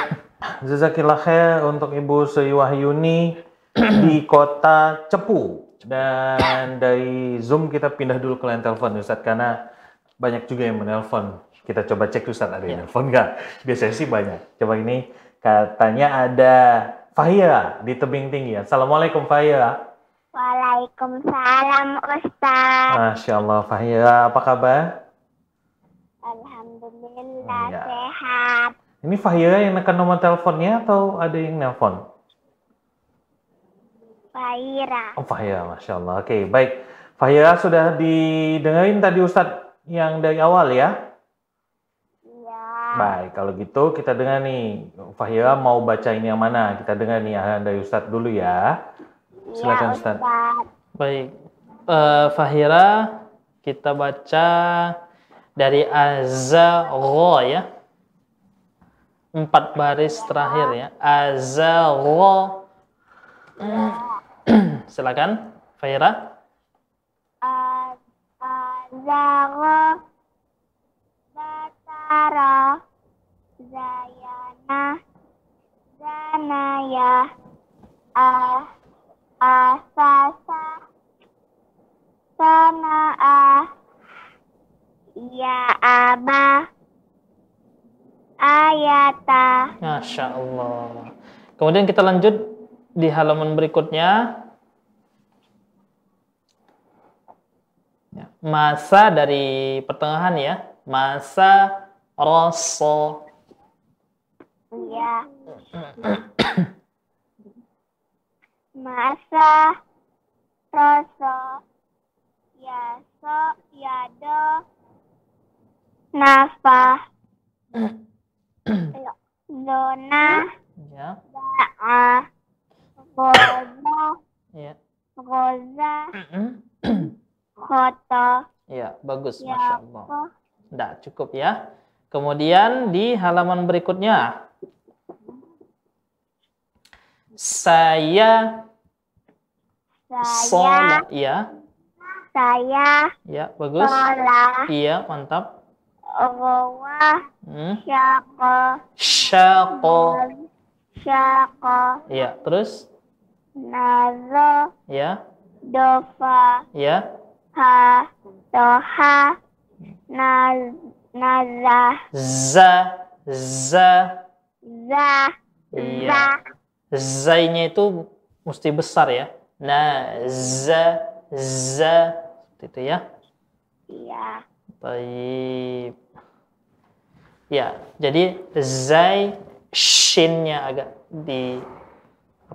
jazakillah khair untuk Ibu Sri Wahyuni di kota Cepu. Dan dari Zoom kita pindah dulu ke line telepon Ustaz karena banyak juga yang menelpon. Kita coba cek Ustaz ada yang nelpon nggak? Biasanya sih banyak. Coba ini katanya ada Fahira di tebing tinggi. Assalamualaikum Fahira. Waalaikumsalam Ustaz. Masya Allah Fahira, apa kabar? Alhamdulillah Ya. sehat. Ini Fahira yang nekan nomor teleponnya atau ada yang nelpon? Fahira. Oh Fahira, Masya Allah. Oke, baik. Fahira sudah didengerin tadi Ustadz yang dari awal ya? Iya. Baik, kalau gitu kita dengar nih. Fahira mau baca ini yang mana? Kita dengar nih arahan dari Ustadz dulu ya. Silakan Iya, Ustadz. Ustaz. Baik. Eh, Fahira kita baca dari azagha ya. Empat baris terakhir ya. Azagha. [CLEARS THROAT] Silakan. Az- Azara. Batara. Zayana. Zanaya. Ah. Asasa. Sana'a. Ya Aba. Ayata. Masya Allah. Kemudian kita lanjut di halaman berikutnya. Ya, Masa dari pertengahan ya. Masa rasa. [COUGHS] Ya. Masa rasa yaso yado nafa [COUGHS] zona Ya, da'a goza ya. goza khoto Ya, bagus, Ya, masya Allah. Tidak cukup ya. Kemudian di halaman berikutnya, saya saya sholat, ya, saya ya, bagus. sholat Iya, mantap. rawa Hmm. syako Syaqo, syako ya, terus, nazo ya, dofa ya, ha toha naz nazah za, za, za Iya. za zainya itu mesti besar ya. Nah, za, za, seperti itu ya. iya Baik. Ya, jadi zai shinnya agak di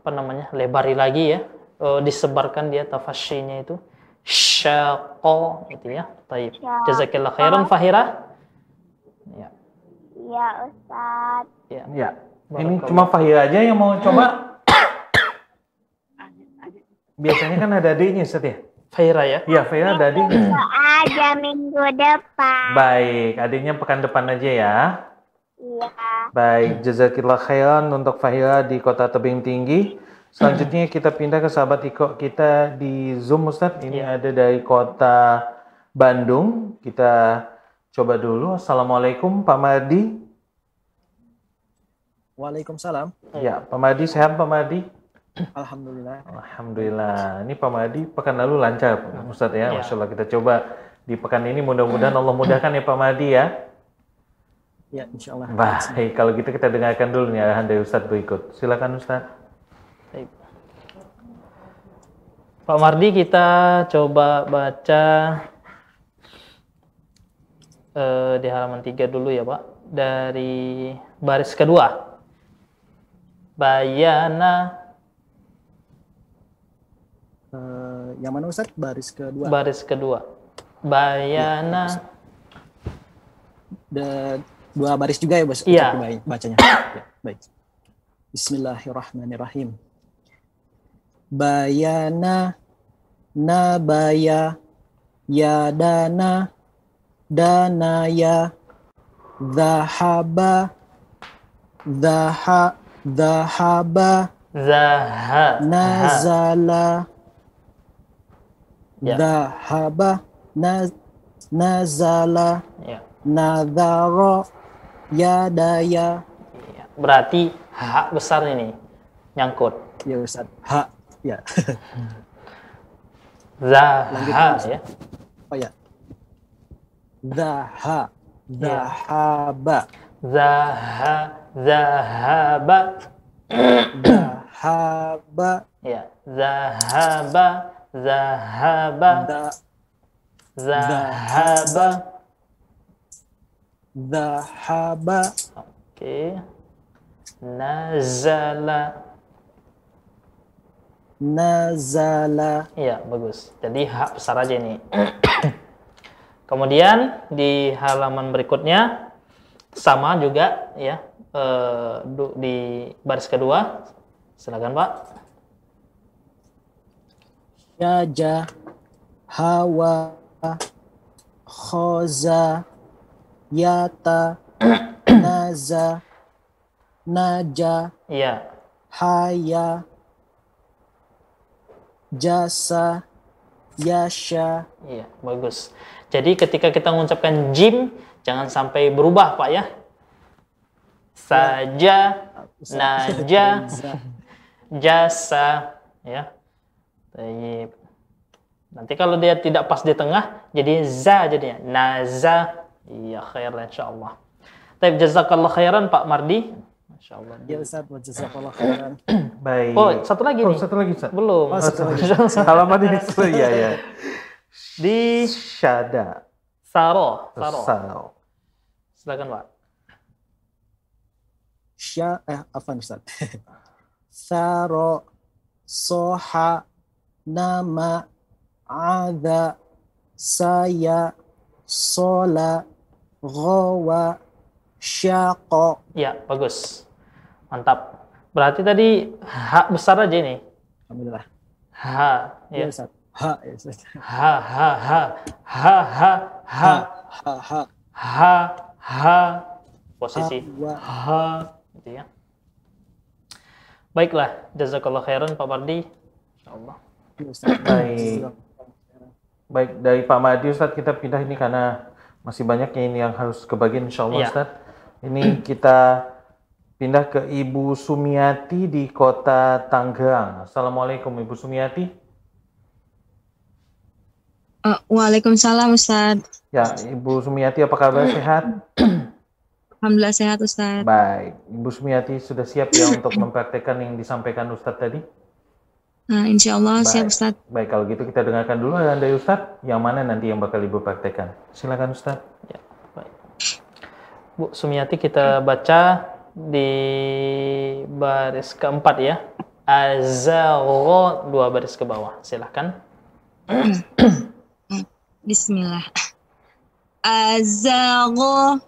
apa namanya lebari lagi ya, Eh, disebarkan dia tafasyinya itu syaqo gitu ya. Baik. Syaqo. Jazakillah khairan Fahira. Ya, iya Ustaz ya. Ya, ini cuma Fahira aja yang mau coba. Biasanya kan ada adiknya Ustadz ya? Fahira ya. Iya, Fahira ada adiknya. aja minggu depan Baik, adiknya pekan depan aja ya. Iya Baik, jazakillah khairan untuk Fahira di Kota Tebing Tinggi. Selanjutnya kita pindah ke sahabat Iko kita di Zoom Ustadz. Ini Iya. ada dari Kota Bandung. Kita coba dulu. Assalamualaikum Pak Mardi. Waalaikumsalam. Ya, Pak Mardi sehat Pak Mardi? Alhamdulillah. Alhamdulillah. Ini Pak Mardi pekan lalu lancar Ustadz ya. Iya. Masya Allah kita coba di pekan ini mudah-mudahan Allah mudahkan ya Pak Mardi ya. Ya, insya Allah. Baik, kalau gitu kita dengarkan dulu nih arahan dari Ustadz berikut. Silakan Ustadz. Baik. Pak Mardi kita coba baca eh, di halaman 3 dulu ya Pak. Dari baris kedua. Bayana Eh, yang mana Ustaz? Baris kedua. baris kedua. Bayana Da- dua baris juga ya, Bos? Iya. Dibaca- Bacanya. Ya, baik. Bismillahirrahmanirrahim. Bayana nabaya yadana danaya dhahaba dhaha dhahaba zaha nazala Ya. dhahaba naz nazala Ya. nadhara yadaya Iya. Berarti hak besar ini nyangkut. ya Ustaz. Ha ya. [LAUGHS] Zaha ya. oh ya. Dhaha dhahaba Zaha zahaba. dhahaba Ya, zahaba zahaba. Dha- zahaba. Oke. Nazala. nazala Iya, bagus. Jadi hak besar aja ini. [CLEARS THROAT] Kemudian di halaman berikutnya sama juga ya eh, di baris kedua. Silakan Pak. syaja hawa khoza yata naza naja Iya, haya jasa yasha iya, bagus. Jadi ketika kita mengucapkan jim jangan sampai berubah Pak ya. Saja, naja, jasa ya. Nanti kalau dia tidak pas di tengah jadi za jadinya. Naza. Iya khair insyaallah. Baik jazakallah khairan Pak Mardi. Masyaallah. ya Ustaz wa jazakallah khairan [CLEARS THROAT] Baik. Oh, satu lagi Oh, nih. satu lagi, Ustaz. Belum. Oh, satu lagi. [LAUGHS] Halaman ini ya ya. Di Syada. Saro, Saro. Saro. Silakan Pak. sya eh apa Ustaz [LAUGHS] saro soha nama ada saya sola ghawa syaqa Ya, bagus. Mantap. Berarti tadi hak besar aja ini. alhamdulillah Ha, ya ya. Ustaz ha ya Ha, ha, ha. Ha, ha, ha. ha ha Ha, ha. Posisi. Ha, gitu ya. Baiklah, jazakallah khairan Pak Bardi. Insyaallah. ya Ustaz Baik. Baik, dari Pak Madi Ustaz kita pindah ini karena masih banyak ini yang harus kebagian insya Allah Iya. Ustaz. Ini kita pindah ke Ibu Sumiati di kota Tangerang. Assalamualaikum Ibu Sumiati. Eh, Waalaikumsalam Ustaz. Ya, Ibu Sumiati apa kabar sehat? Alhamdulillah sehat Ustaz. Baik, Ibu Sumiati sudah siap ya untuk mempraktekkan yang disampaikan Ustadz tadi? Nah, insya Allah Baik. siap Ustaz. Baik, kalau gitu kita dengarkan dulu dan dari Ustadz, yang mana nanti yang bakal Ibu praktekkan. Silakan Ustadz. Ya, baik. Bu Sumiati kita baca di baris keempat ya. Azaro dua baris ke bawah. Silahkan. [CLEARS THROAT] Bismillah. Azagho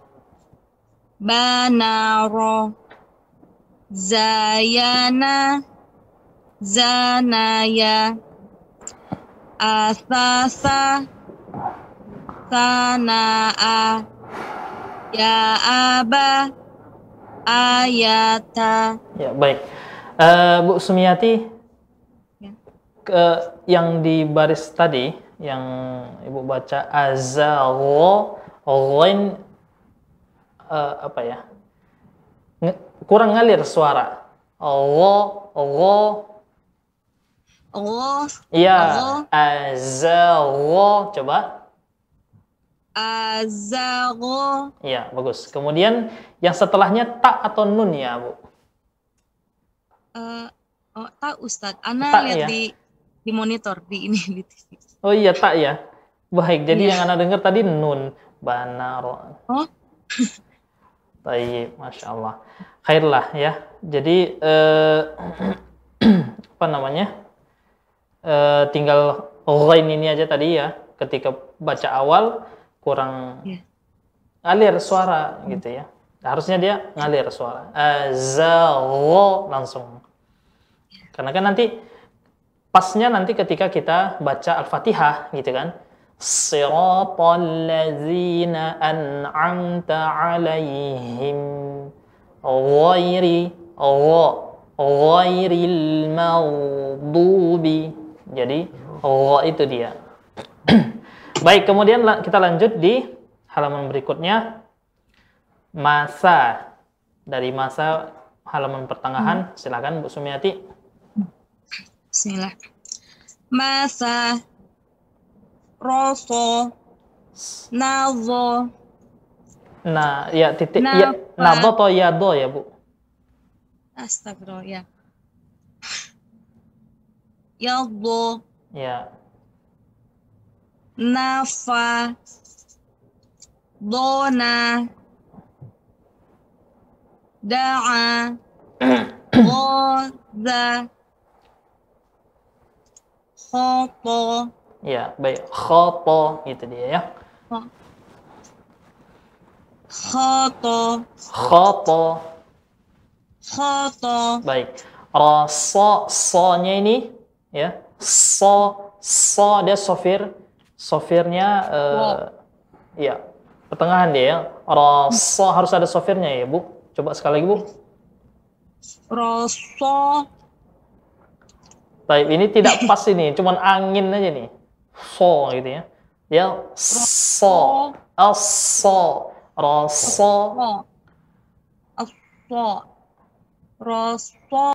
banaro zayana zanaya asasa sanaa ya aba ayata Ya, baik. Eh, Bu Sumiati, Ya. ke, yang di baris tadi, yang Ibu baca azaro, ghain, eh, apa ya? Nge- kurang ngalir suara. Ro, ro, Allah iya, azaro, coba. azagho Iya, bagus. Kemudian yang setelahnya tak atau nun ya, Bu. Eh, oh, tak Ustadz, Ana Tak, lihat ya? di di monitor di ini di TV. Oh iya, tak ya. Baik, jadi Iya. yang Anda dengar tadi nun. Banaro. Oh. [LAUGHS] Baik, Masya Allah. Khairlah ya. Jadi, eh, [CLEARS THROAT] apa namanya? Eh, tinggal ghain ini aja tadi ya. Ketika baca awal, kurang Iya. ngalir suara gitu ya. Harusnya dia ngalir suara. Azagho langsung. Karena kan nanti pasnya nanti ketika kita baca Al-Fatihah gitu kan. Siratal ladzina an'amta alaihim ghairi gha ghairil maghdubi. Jadi gha itu dia. [CLEARS THROAT] Baik, kemudian kita lanjut di halaman berikutnya masa dari masa halaman pertengahan silakan Bu Sumiati Bismillah. Masa Roso Nazo nah ya titik Napa? ya nado atau yado ya Bu Astagfirullah ya. Yaldo ya. Nafa. Dona. Da'a. [CLEARS THROAT] Goza Khoto. Ya baik. Khoto gitu dia ya. Khoto. Khoto. Khoto. Baik. Rasa so-nya ini ya. So so dia sofir. Sofirnya eh, ya pertengahan dia ya. Rasa harus ada sofirnya ya Bu? Coba sekali lagi Bu. Roso Baik, ini tidak pas ini, cuman angin aja nih. So gitu ya. Ya so, ah, so, raso, Ro Aso Roso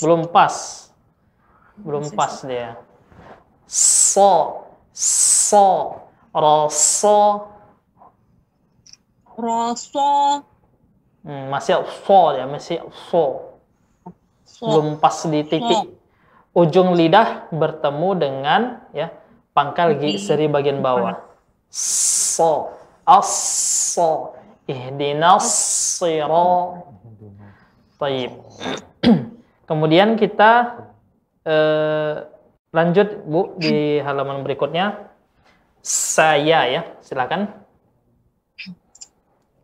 belum pas. Belum pas dia. So, so, raso, Roso hmm, masih so ya, masih so. So Belum pas di titik ujung lidah bertemu dengan ya pangkal gigi seri bagian bawah. So, as-so, ihdinas sira. Taib. [CLEARS THROAT] Kemudian kita eh, lanjut Bu di halaman berikutnya. Saya ya, silakan.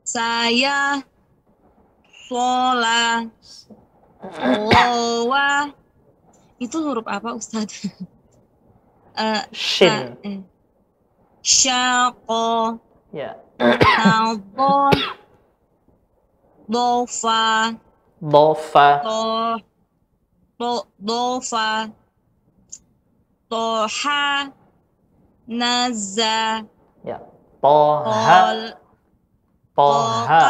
Saya Sola Lowa Itu huruf apa Ustadz? [LAUGHS] Eh, Shin. Syaqo Ya. Dofa Dofa. To Do Dofa Toha Naza Ya. Toha. Toha.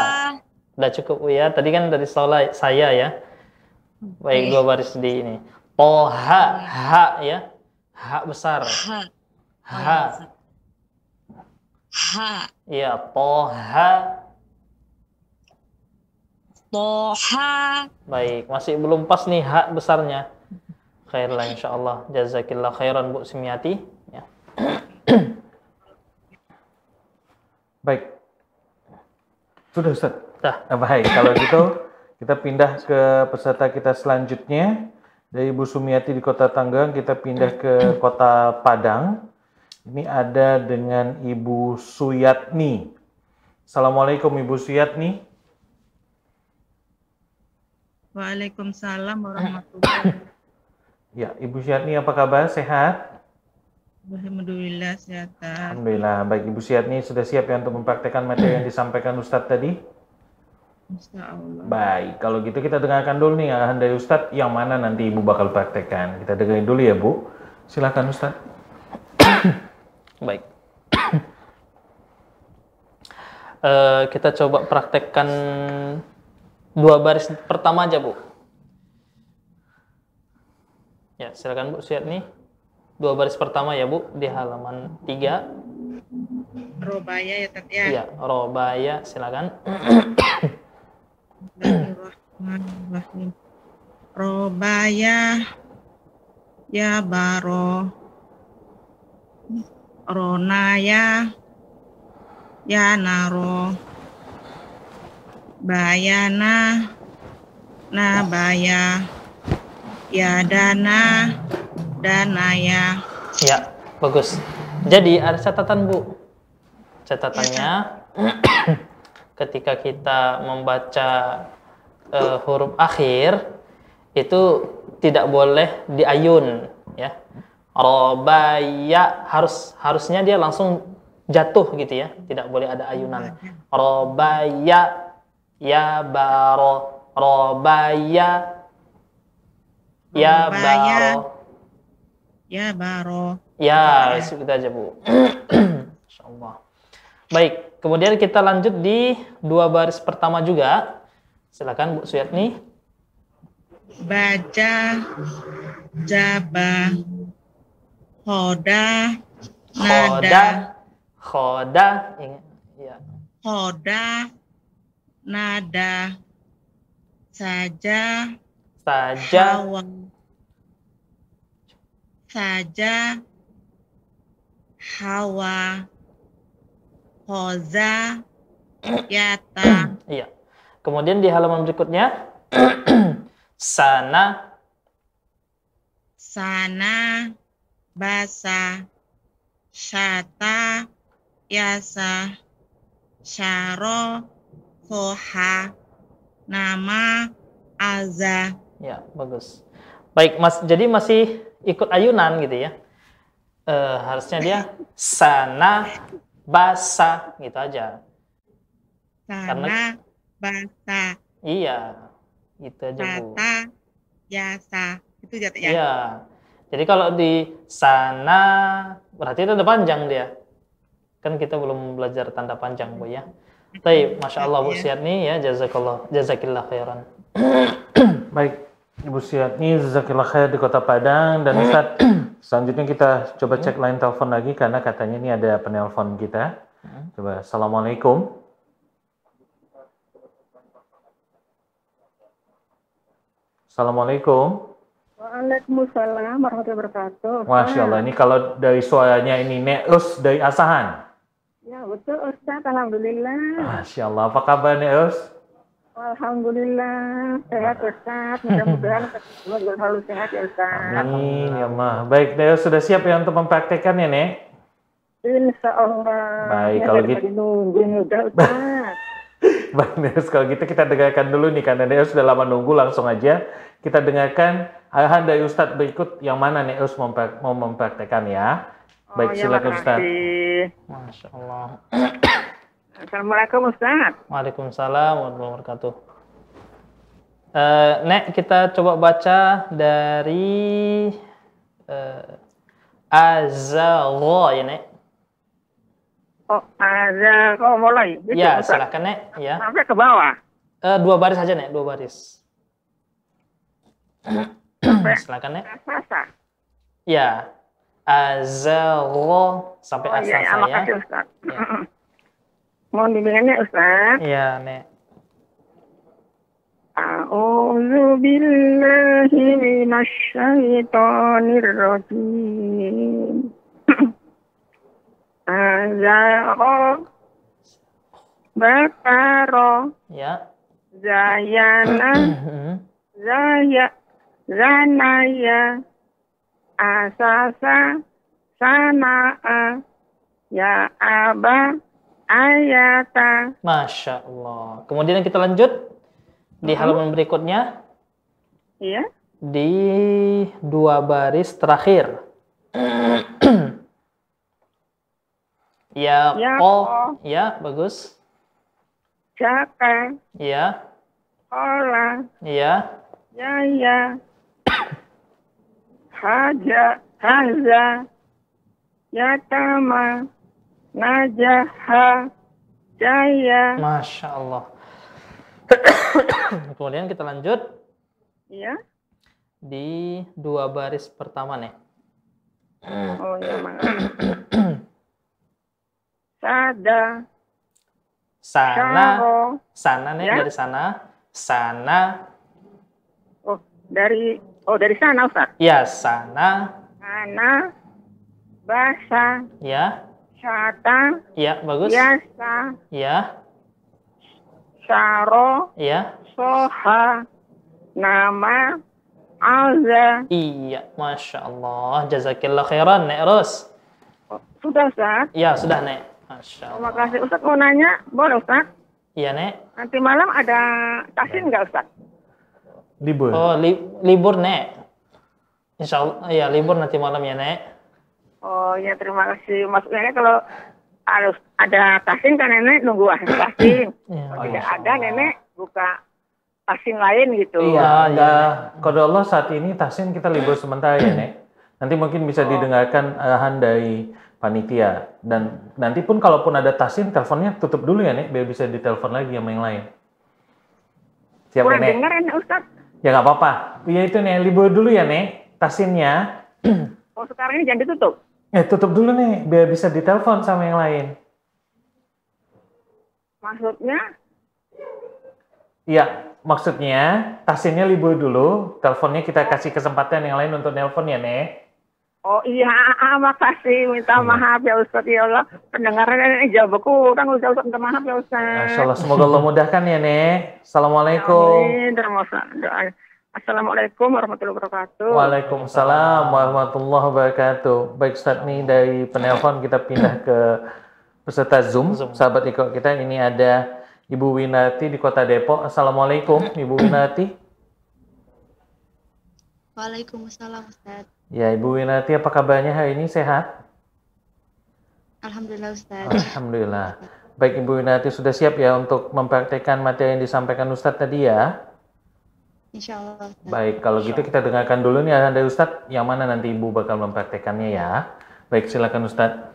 Udah cukup ya. Tadi kan dari sola saya ya. Baik dua baris di ini. Toha. Ha ya. Ha besar. Ha Ha. Ha Iya. Toha. Toha Baik, masih belum pas nih hak besarnya. Khairlah insya Allah. Jazakillah khairan Bu Simiati. Ya. [COUGHS] Baik. Sudah Ustaz. Dah. Nah, baik, kalau gitu kita pindah ke peserta kita selanjutnya. Dari Ibu Sumiati di Kota Tanggerang, kita pindah ke Kota Padang. Ini ada dengan Ibu Suyatni. Assalamualaikum Ibu Suyatni. Waalaikumsalam warahmatullahi [COUGHS] Ya, Ibu Suyatni apa kabar? Sehat? Alhamdulillah sehat. Alhamdulillah. Baik, Ibu Suyatni sudah siap ya untuk mempraktekkan materi yang disampaikan Ustadz tadi? Insya Allah. Baik, kalau gitu kita dengarkan dulu nih arahan dari Ustadz yang mana nanti Ibu bakal praktekkan. Kita dengerin dulu ya Bu. Silakan Ustadz. [COUGHS] Baik. [COUGHS] Eh, kita coba praktekkan dua baris pertama aja, Bu. Ya, silakan Bu Suyatni. Dua baris pertama ya, Bu, di halaman 3. Robaya ya Tat ya. Iya, Robaya, silakan. Bismillahirrahmanirrahim. Robaya ya baro Ronaya ya naro Bayana Nabaya ya dana danaya Ya, bagus. Jadi ada catatan, Bu. Catatannya [CLEARS THROAT] ketika kita membaca eh, huruf akhir itu tidak boleh diayun, ya. Robaya harus harusnya dia langsung jatuh gitu ya, tidak boleh ada ayunan. Robaya ya baro robaya ya baro ya baro Ya, itu kita aja Bu. [CLEARS THROAT] Insya Allah. Baik, kemudian kita lanjut di dua baris pertama juga. Silakan Bu Suyatni. Baca, jaba, hoda, nada, khoda, ingat, ya. hoda, nada, saja, Saja, hawa, saja, hawa, hoza, [CLEARS THROAT] yata, iya. Kemudian di halaman berikutnya, [CLEARS THROAT] sana, sana, basa, syata, yasa, syaro, soha, nama, aza. ya bagus. Baik, Mas. Jadi masih ikut ayunan gitu ya. Eh, harusnya dia sana, basa gitu aja. Sana, basa, Iya, gitu aja Bu. syata, yasa. Itu jatuh ya? Iya. Jadi kalau di sana berarti itu ada panjang dia. Kan kita belum belajar tanda panjang Bu ya. [LAUGHS] Baik, Masya Allah Bu Siatni ya, jazakallah, jazakillah khairan. [COUGHS] Baik, Ibu Siatni, Zakillah Khair di Kota Padang. Dan Ustaz, [COUGHS] selanjutnya kita coba cek line telepon lagi karena katanya ini ada penelpon kita. Coba, Assalamualaikum. Assalamualaikum. Waalaikumsalam warahmatullahi wabarakatuh. Masya Allah, ini kalau dari suaranya ini Neus dari Asahan. Ya betul Ustaz, Alhamdulillah. Masya Allah, apa kabar Neus? Alhamdulillah, sehat Ustaz. Mudah-mudahan selalu sehat ya Ustaz. Amin, ya Allah. Baik, Neus sudah siap ya untuk mempraktekannya, Nek? Insya Allah. Baik, Ya, kalau gitu- nunggu ini udah Ustaz. [LAUGHS] Baik, Neus, kalau gitu kita dengarkan dulu nih, karena Neus sudah lama nunggu, langsung aja kita dengarkan arahan dari Ustadz berikut yang mana Neus memprak- mau mempraktekkan ya. Baik, oh, ya, silakan Ustadz. Masya Allah. [COUGHS] Assalamualaikum Ustaz. Waalaikumsalam warahmatullahi wabarakatuh. Eh, Nek, kita coba baca dari uh, Azagha ya, Nek. Oh, kau mulai. Gitu, Ya, Ustaz. silakan, Nek. Ya. Sampai ke bawah. Eh, dua baris aja, Nek. Dua baris. [COUGHS] silakan, Nek. Ya. Azagha sampai Oh asa iya, ya, saya. makasih Ustaz. Mohon bimbingannya Ustaz. Iya, Nek. A'udzu billahi minasyaitonir rajim. [CLEARS THROAT] Azaro Bakaro Ya. Zayana [CLEARS THROAT] Zaya Zanaya Asasa Sanaa Ya Aba Ayata. Masya Allah. Kemudian kita lanjut di halaman berikutnya Iya. di dua baris terakhir. ya, Ya, ko, ya, bagus. Jaka. Ya, Ola. Ya, Yaya Haja Haza Yatama Najaha Jaya. Masya Allah. [COUGHS] Kemudian kita lanjut. Ya di dua baris pertama nih. Oh [COUGHS] ya maaf Sada. Sana, sana nih Ya. dari sana, sana, Oh dari Oh dari sana Ustaz? Ya sana, Sana Basa. Ya, Syata ya bagus, Yasa ya, Syaro ya, Soha. Nama. Alza iya, masya Allah, jazakillah khairan, nek Ros. Sudah Ustaz? Ya sudah nek, masya Allah. Terima kasih. Ustaz mau nanya Boleh Ustaz? Iya nek. Nanti malam ada tasin nggak Ustaz? Libur. Oh li- libur nek. Insya Allah, ya libur nanti malam ya nek. Oh ya terima kasih. Maksudnya kalau harus ada tasin kan nenek nunggu [COUGHS] hasil tasin. Kalau tidak ada nenek buka tasin lain gitu. Iya, ada kode Allah saat ini Tahsin kita libur sementara ya, Nek. Nanti mungkin bisa didengarkan arahan dari panitia. Dan nanti pun kalaupun ada tasin, teleponnya tutup dulu ya nek, biar bisa ditelepon lagi sama yang lain. Siap Kurang nek? dengar ini Ustaz. Ya nggak apa-apa. Ya itu nih libur dulu ya nek, tasinnya. [CLEARS THROAT] Oh sekarang ini jangan ditutup. Eh tutup dulu nih, biar bisa ditelepon sama yang lain. Maksudnya Iya, maksudnya tasinnya libur dulu, teleponnya kita kasih kesempatan yang lain untuk nelpon ya, Nek. Oh iya, ah, makasih. Minta maaf ya Ustaz ya Allah. Pendengaran ini jawab kurang Ustaz. Ustaz minta maaf ya Ustaz. Masya Allah, semoga Allah mudahkan ya, Nek. Assalamualaikum. Amin. Terima kasih. Assalamualaikum warahmatullahi wabarakatuh. Waalaikumsalam warahmatullahi wabarakatuh. Baik Ustaz nih dari penelpon kita pindah ke peserta Zoom. Sahabat ikut kita ini ada Ibu Winati di Kota Depok. Assalamualaikum Ibu Winati. Waalaikumsalam Ustaz. Ya Ibu Winati apa kabarnya hari ini sehat? Alhamdulillah Ustaz. Alhamdulillah. Baik Ibu Winati sudah siap ya untuk mempraktekkan materi yang disampaikan Ustadz tadi ya? Insya Allah. Ustaz. Baik, kalau gitu kita dengarkan dulu nih arahan dari Ustadz yang mana nanti Ibu bakal mempraktekannya ya. Baik, silakan Ustadz.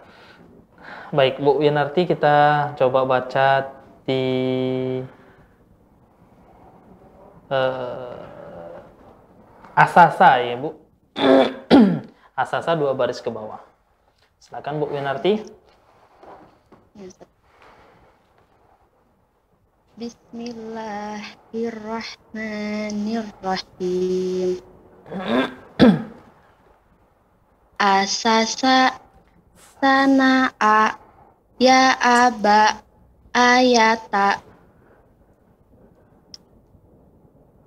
Baik, Bu Winarti kita coba baca di eh, Asasa ya Bu. [CLEARS THROAT] Asasa dua baris ke bawah. Silakan Bu Winarti. Ya. Bismillahirrahmanirrahim. [CLEARS THROAT] Asasa sana'a ya aba ayata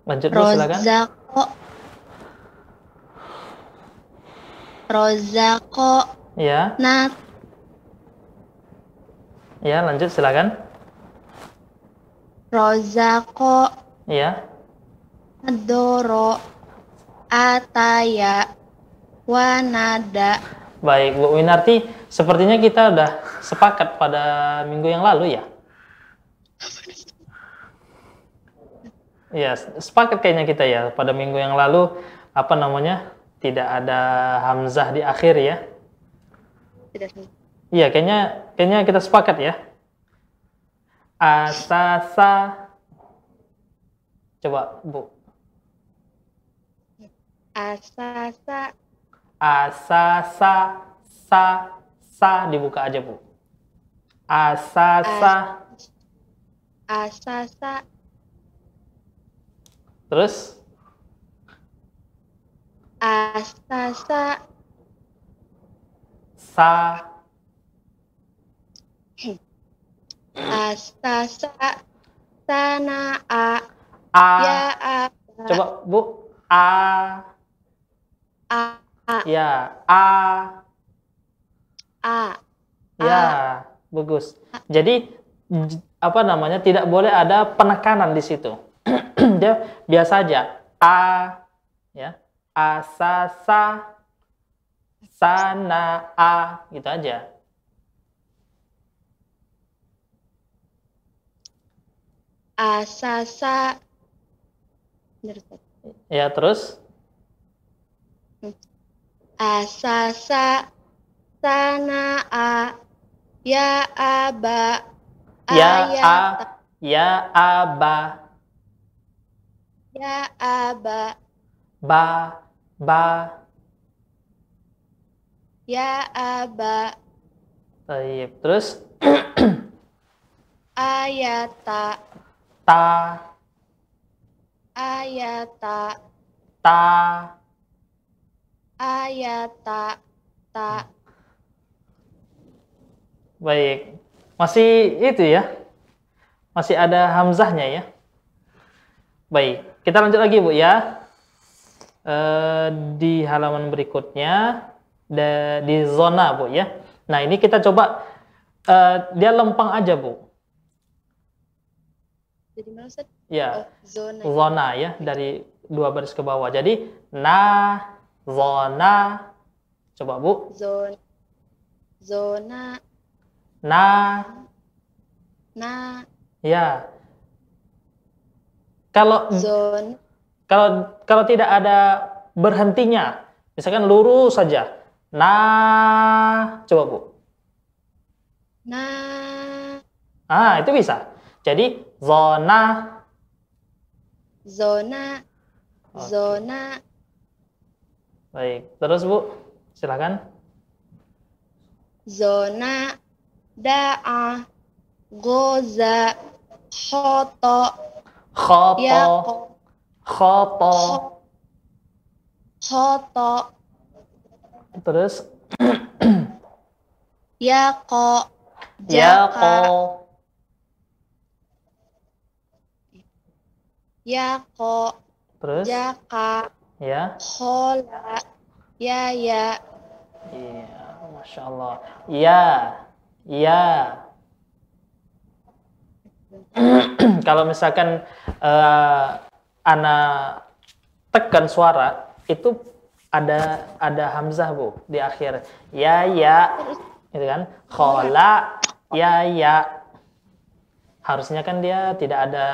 Lanjut Bu silakan. rozako rozako Ya, nat ya lanjut silakan. rozako Ya, Doro Ataya Wanada baik Bu Winarti. Sepertinya kita udah sepakat pada minggu yang lalu ya. Ya, sepakat kayaknya kita ya. Pada minggu yang lalu, apa namanya, tidak ada hamzah di akhir ya. Tidak Iya, kayaknya kayaknya kita sepakat ya. Asasa. Coba, Bu. Asasa Asasa sa sa dibuka aja, Bu. Asasa. Asasa Terus Asasa sa Asasa Sana'a a. Ya aba Coba, Bu. A. A Ya, a. A Ya, bagus. Jadi apa namanya? Tidak boleh ada penekanan di situ. [CLEARS THROAT] Dia biasa aja. A ya. Asasa sana a gitu aja. Asasa. Ya, terus? Asasa Sana'a Ya aba ya a ayata ya aba Ya aba ba ba Ya aba Baik, terus [CLEARS THROAT] Ayata ta Ayata ta Ayata Ta Baik. Masih itu ya. Masih ada hamzahnya ya. Baik. Kita lanjut lagi Bu ya. Eh, di halaman berikutnya di zona Bu ya. Nah, ini kita coba eh, dia lempang aja Bu. Jadi mana Ustaz? Ya. Oh, zona Zona ya dari dua baris ke bawah. Jadi na zona coba Bu. Zona Zona Na Na ya. Kalau Zona Kalau kalau tidak ada berhentinya, misalkan lurus saja, Nah, coba Bu. Nah, Ah, itu bisa. Jadi zona. Zona, zona, baik. Terus Bu, silakan. zona, da'a, goza, khoto, Khoto, yaqo, khoto. khoto, Terus? Yaqo, yaqo, jaka, yaqo, terus? Jaka, ya. khola, yaya, Iya, masya Allah. Ya, ya. [CLEARS THROAT] Kalau misalkan eh ana tekan suara itu ada ada hamzah bu di akhir. Ya ya, gitu kan? Khola, ya ya. Harusnya kan dia tidak ada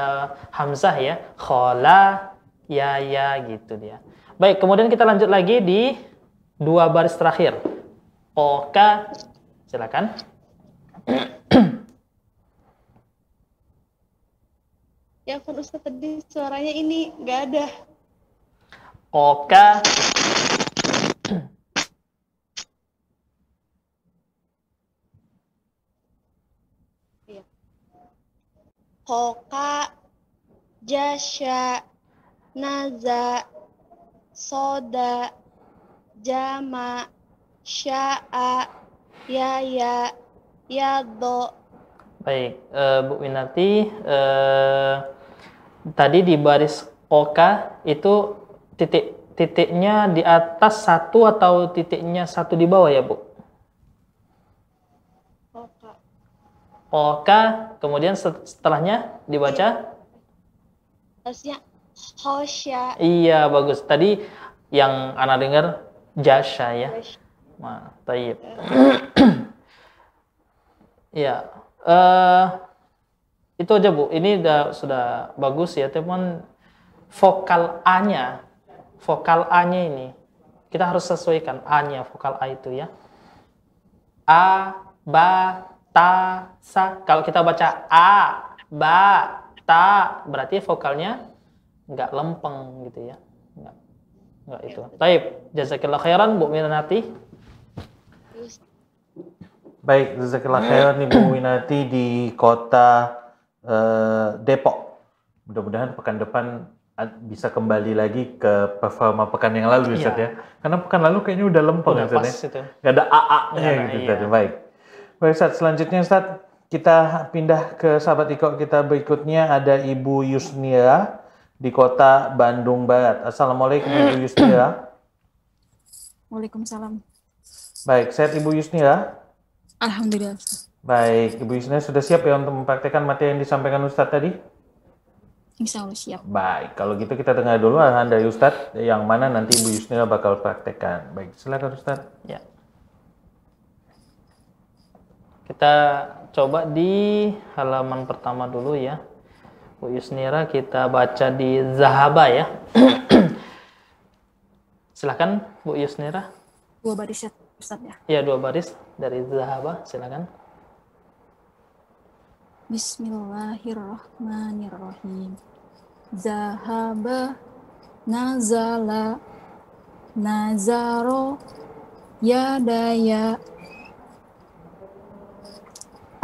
hamzah ya. Khola, ya ya gitu dia. Baik, kemudian kita lanjut lagi di dua baris terakhir. Oka, silakan. Ya kan Ustaz tadi suaranya ini nggak ada. Oka, Koka, Jasya, Naza, Soda, Jama, Sya'a, Yaya, Yado, baik, eh, Bu Winarti. eh, tadi di baris Oka itu titik titiknya di atas satu atau titiknya satu di bawah ya Bu? Oka, kemudian set- setelahnya dibaca? Terusnya Hosya, Iya, bagus. Tadi yang Ana dengar Jasya ya. Ma, tayyib. [CLEARS THROAT] Iya. eh itu aja Bu. Ini udah sudah bagus ya, teman. Vokal A-nya, vokal A-nya ini kita harus sesuaikan A-nya, vokal A itu ya. A, ba, ta, sa. Kalau kita baca A, ba, ta, berarti vokalnya nggak lempeng gitu ya. Nggak, nggak itu. Taib, jazakillah khairan Bu Minati. Baik, jazakallah khairan Ibu Winati di kota eh, Depok. Mudah-mudahan pekan depan bisa kembali lagi ke performa pekan yang lalu Ustaz Iya. ya. Karena pekan lalu kayaknya udah lempeng Udah Ustaz ya. itu. Nggak ada AA-nya gitu iya. tadi. Baik. Baik Ustaz, selanjutnya Ustaz kita pindah ke sahabat Iko kita berikutnya ada Ibu Yusnira di kota Bandung Barat. Assalamualaikum Ibu Yusnira. Waalaikumsalam. Baik, sehat Ibu Yusnira? Alhamdulillah. Ustaz. Baik, Ibu Yusnira sudah siap ya untuk mempraktekkan materi yang disampaikan Ustadz tadi? Insya Allah siap. Baik, kalau gitu kita dengar dulu arahan dari Ustadz yang mana nanti Ibu Yusnira bakal praktekkan. Baik, silakan Ustadz. Ya. Kita coba di halaman pertama dulu ya. Bu Yusnira kita baca di Zahaba ya. [CLEARS THROAT] silakan Bu Yusnira. Dua baris ya, Ustaz ya. Ya dua baris dari Zahaba, silakan. Bismillahirrahmanirrahim. Zahaba nazala nazaro yadaya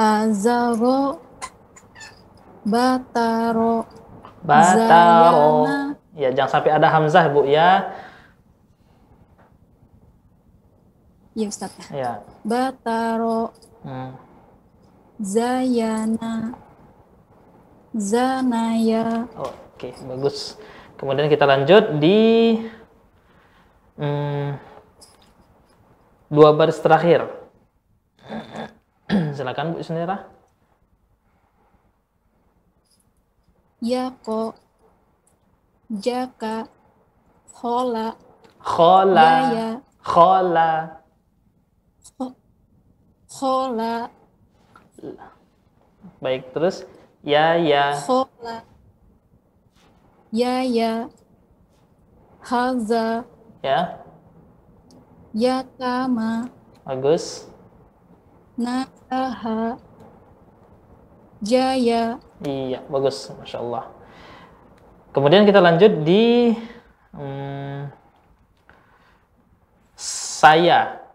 azago bataro Bataro. Zayana. Ya jangan sampai ada hamzah Bu ya. ya Ustaz ya. Ya. Bataro Hmm. Zayana Zanaya Oke, bagus. Kemudian kita lanjut di hmm, dua baris terakhir. [CLEARS THROAT] Silakan Bu Yusnira. Yako Jaka Hola Khola. Yaya Khola. Hola Baik, terus ya ya. Hola Yaya Haza Ya. Yatama. Bagus. Nasaha. Jaya. Iya, bagus, masya Allah. Kemudian kita lanjut di hmm, saya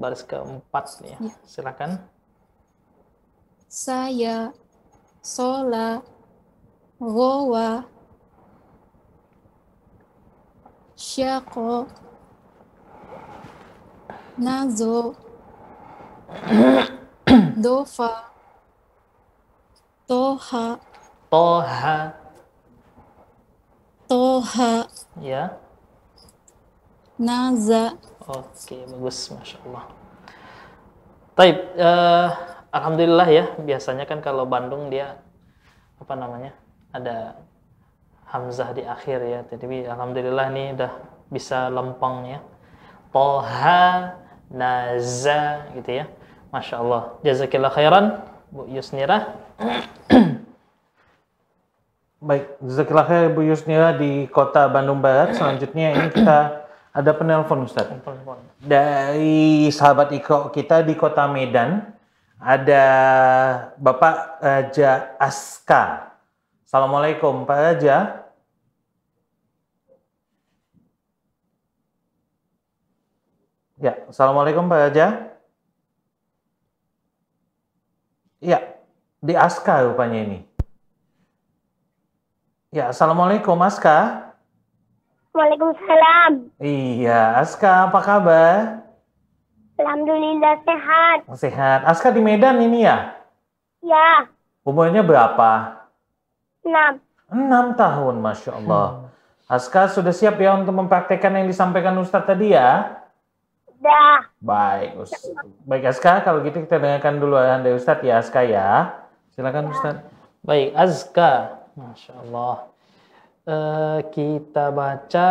baris keempat nih. Ya. Silakan. Saya, sola, gowa, syako, nazo, [COUGHS] dofa, toha, toha, toha, ya, naza. Oke, bagus, masya Allah. Taib, uh, alhamdulillah ya. Biasanya kan kalau Bandung dia apa namanya ada hamzah di akhir ya. Jadi alhamdulillah ini udah bisa lempeng ya. Toha, naza gitu ya. Masya Allah. Jazakillah khairan, Bu Yusnira. Baik, jazakillah khair Bu Yusnira di kota Bandung Barat. Selanjutnya ini kita ada penelpon Ustaz. Dari sahabat Iqra kita di kota Medan ada Bapak Raja Aska. Assalamualaikum Pak Raja. Ya, Assalamualaikum Pak Raja. Ya, di Aska rupanya ini. Ya, Assalamualaikum Aska. Waalaikumsalam. Iya, Aska apa kabar? Alhamdulillah sehat. Sehat. Aska di Medan ini ya? Ya. Umurnya berapa? Enam. Enam tahun, Masya Allah. Aska sudah siap ya untuk mempraktekkan yang disampaikan Ustadz tadi ya? Dah. Baik, Ustaz. Baik Aska, kalau gitu kita dengarkan dulu arahan dari Ustadz ya Aska ya. Silakan Ustadz. Baik, Azka. Masya Allah. Uh, kita baca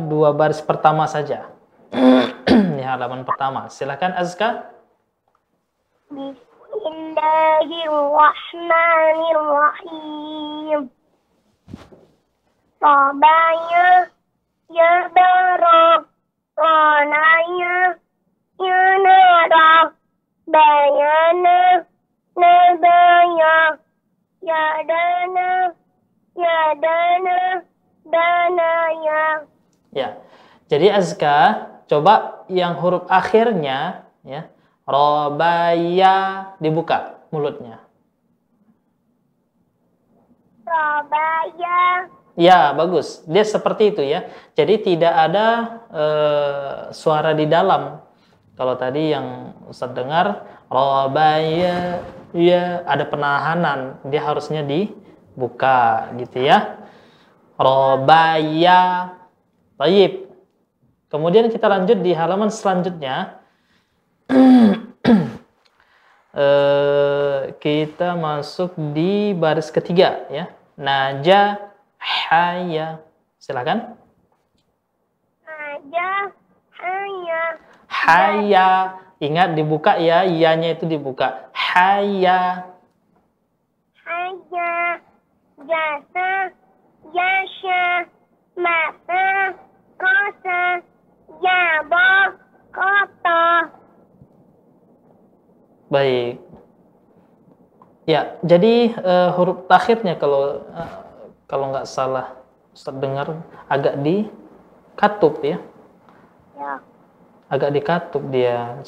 dua baris pertama saja. Ini [CLEARS THROAT] halaman pertama. Silakan Azka. Bismillahirrahmanirrahim. Sabaya ya barok Ronaya ya nara bayana nabaya ya dana ya dana dana ya Ya. Jadi Azka coba yang huruf akhirnya ya robaya dibuka mulutnya. Robaya Ya, bagus. Dia seperti itu ya. Jadi tidak ada uh, suara di dalam. Kalau tadi yang Ustaz dengar, robaya, ya ada penahanan. Dia harusnya dibuka gitu ya. Robaya. Taib. Kemudian kita lanjut di halaman selanjutnya. uh, [CLEARS THROAT] kita masuk di baris ketiga ya. Naja haya. Silakan. Haja haya Haya. Ingat dibuka ya, ianya itu dibuka. Haya jasa yasha mata kosa yaba kota Baik. Ya, jadi uh, huruf takhirnya kalau uh, kalau nggak salah Ustaz dengar agak di katup ya. ya Agak di katup dia.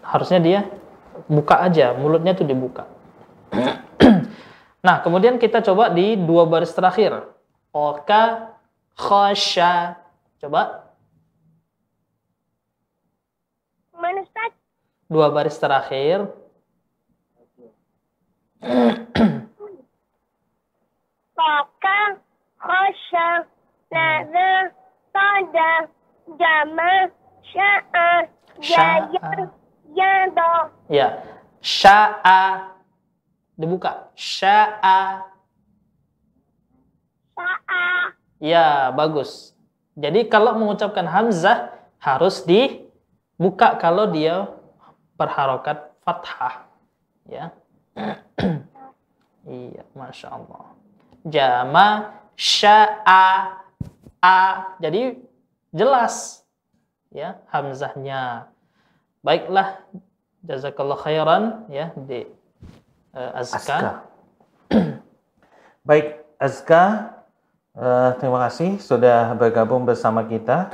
Harusnya dia buka aja, mulutnya tuh dibuka. [CLEARS THROAT] nah, kemudian kita coba di dua baris terakhir. Oka khasya. Coba mana Ustaz? dua baris terakhir. [CLEARS THROAT] Faka khasya nada tada jama sya'a jaya yada Ya, sya'a dibuka. Sya'a. sa'a Ya, bagus. Jadi kalau mengucapkan hamzah harus dibuka kalau dia berharokat fathah. Ya. [CLEARS THROAT] iya, masya Allah. Jama sya'a a. Jadi jelas ya hamzahnya. Baiklah, jazakallah khairan ya di uh, azka. Azka. Baik, Azka, eh, terima kasih sudah bergabung bersama kita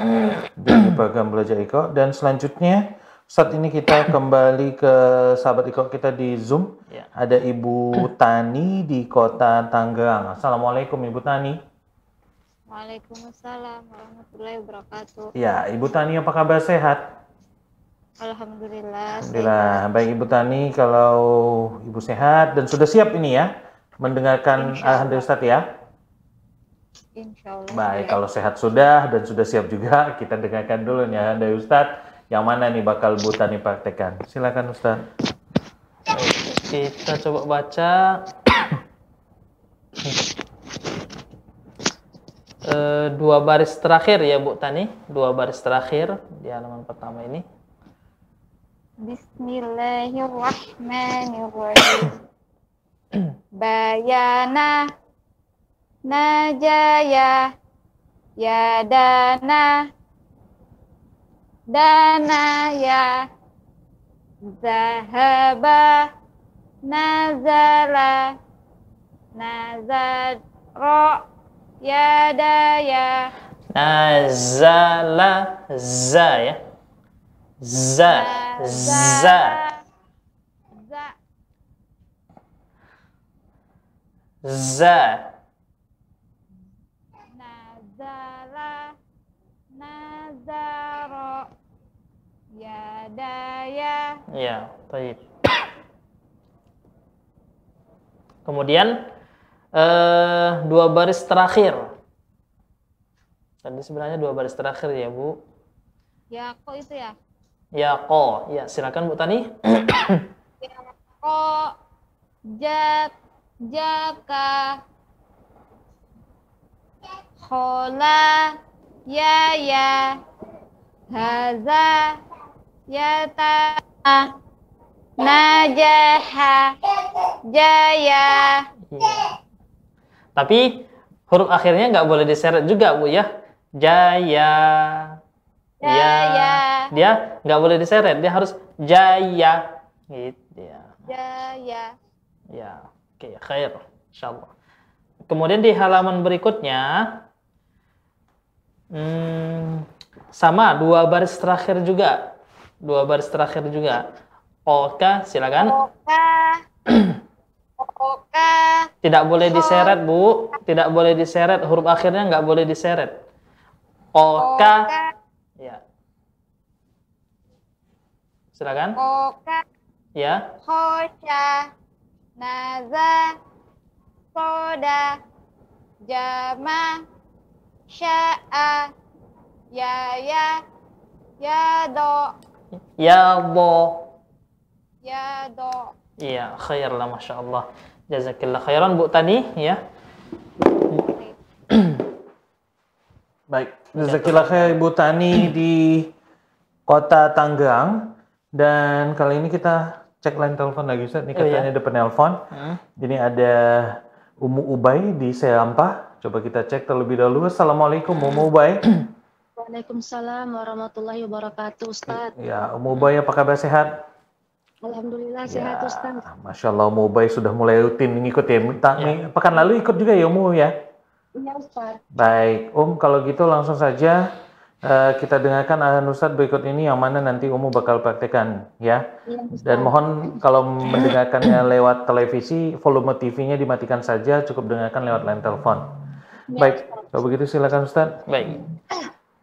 di [CLEARS THROAT] program Belajar Iko. Dan selanjutnya, saat ini kita [CLEARS THROAT] kembali ke sahabat Iko kita di Zoom. Ya. Ada Ibu [CLEARS THROAT] Tani di kota Tangerang. Assalamualaikum Ibu Tani. Waalaikumsalam warahmatullahi wabarakatuh. Ya, Ibu Tani apa kabar sehat? Alhamdulillah. Alhamdulillah. Baik Ibu Tani, kalau Ibu sehat dan sudah siap ini ya mendengarkan dari Ustadz ya. Insya Allah. Baik, kalau sehat sudah dan sudah siap juga, kita dengarkan dulu nih dari Ustadz. Yang mana nih bakal Bu Tani praktekkan? Silakan Ustadz. Kita coba baca Eh, dua baris terakhir ya Bu Tani, dua baris terakhir di halaman pertama ini. Bismillahirrahmanirrahim. Bayana Najaya Yadana Danaya Zahaba Nazala Nazaro Yadaya Nazala za ya. Za za. Za. Nazala Nazaro Yadaya Ya, baik. Kemudian eh, dua baris terakhir. Tadi sebenarnya dua baris terakhir ya Bu. Ya kok itu ya Ya ko. Ya silakan Bu Tani. Ko. Jak Jaka. Khola Ya ya. Haza. Yata Najaha. Jaya. Tapi huruf akhirnya nggak boleh diseret juga Bu ya. Jaya. Ya. Dia nggak boleh diseret. Dia harus jaya. Gitu ya. Jaya Ya, oke, khair, insyaallah. Kemudian di halaman berikutnya, hmm, sama dua baris terakhir juga, dua baris terakhir juga. Oka, silakan. Oka Oka Tidak boleh diseret, Bu. Tidak boleh diseret. Huruf akhirnya nggak boleh diseret. Oka. Ya. Silakan. Oka Ya. Khosya Naza Soda Jama Sya'a Yaya Yado Ya bo. Yado Iya, khair lah, masya Allah. Jazakillah khairan Bu Tani, ya. Baik, Jazakillah khair Ibu Tani di kota Tangerang. Dan kali ini kita cek line telepon lagi Ustaz. Ini Oh, iya. katanya ada penelpon. Hmm. Ini ada Umu Ubay di Serampah. Coba kita cek terlebih dahulu. Assalamualaikum Umu Ubay. [CLEARS THROAT] Waalaikumsalam warahmatullahi wabarakatuh, Ustaz. ya, Umu Ubay apa kabar sehat? Alhamdulillah sehat, Ustaz. Masya Allah Umu Ubay sudah mulai rutin ngikut ya. Minta, nih, pekan lalu ikut juga ya Umu ya? Iya, Ustaz. Baik, Om kalau gitu langsung saja eh, kita dengarkan arahan Ustadz berikut ini yang mana nanti Umu bakal praktekkan ya. Iya, Ustaz. Dan mohon kalau mendengarkannya lewat televisi, volume TV-nya dimatikan saja, cukup dengarkan lewat line telepon. Iya, Baik, kalau begitu silakan Ustadz. Baik.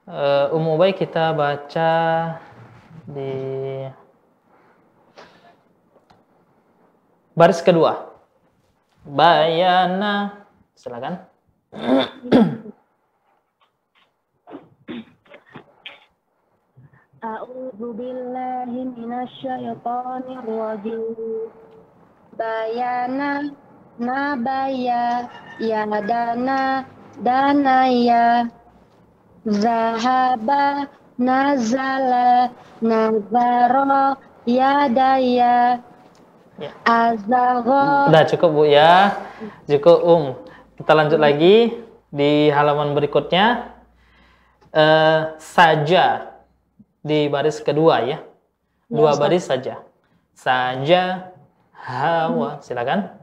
Eh Ummu Ubay kita baca di baris kedua. Bayana. Silakan. A'udzu billahi minasyaitonir rajim. Bayana nabaya yadana danaya zahaba nazala nazaro yadaya azagho Udah cukup Bu ya. Cukup Um. Kita lanjut lagi di halaman berikutnya. Eh, saja. Di baris kedua ya. Dua Ustaz. baris saja. Saja, hawa. Silakan.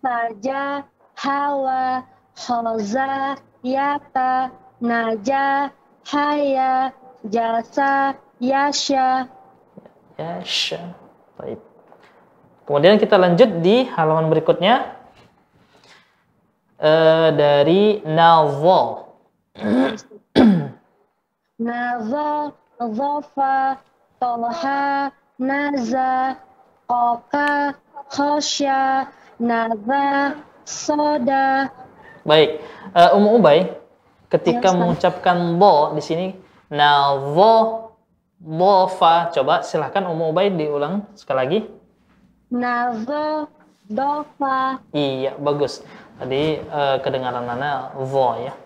Saja, hawa, hoza, yata, naja, haya, jasa, yasha. Yasha. Baik. Kemudian kita lanjut di halaman berikutnya. Eh, dari Nazo. Naza, zofa, tolha, naza, koka, khosya, naza, soda. Baik, Eh, Ummu Ubay, ketika Ya, mengucapkan bo di sini nazo bofa, coba silahkan Ummu Ubay diulang sekali lagi. Naza, dofa. Iya, bagus. Tadi eh, kedengaran Nana vo ya.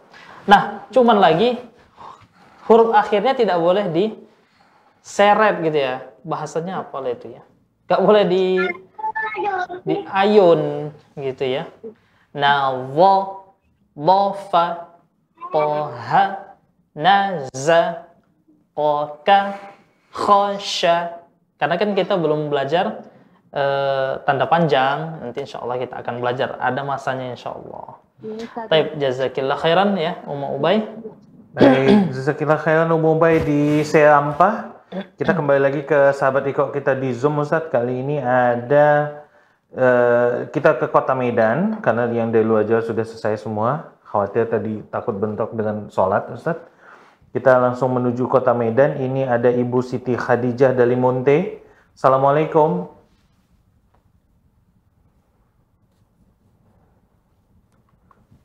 Nah, cuman lagi huruf akhirnya tidak boleh diseret gitu ya. Bahasanya apa lah itu ya? Gak boleh di di ayun gitu ya. Nah, bofa, poha, naza, oka, khosya. Karena kan kita belum belajar eh, tanda panjang, nanti insya Allah kita akan belajar. Ada masanya insya Allah. Taib, jazakillah khairan ya, Umma Ubay. Baik, jazakillah khairan Ubay di Seampah. Kita kembali lagi ke sahabat Iko kita di Zoom Ustaz. Kali ini ada eh, kita ke Kota Medan karena yang dari luar Jawa sudah selesai semua. Khawatir tadi takut bentrok dengan sholat Ustaz. Kita langsung menuju Kota Medan. Ini ada Ibu Siti Khadijah dari Monte. Assalamualaikum.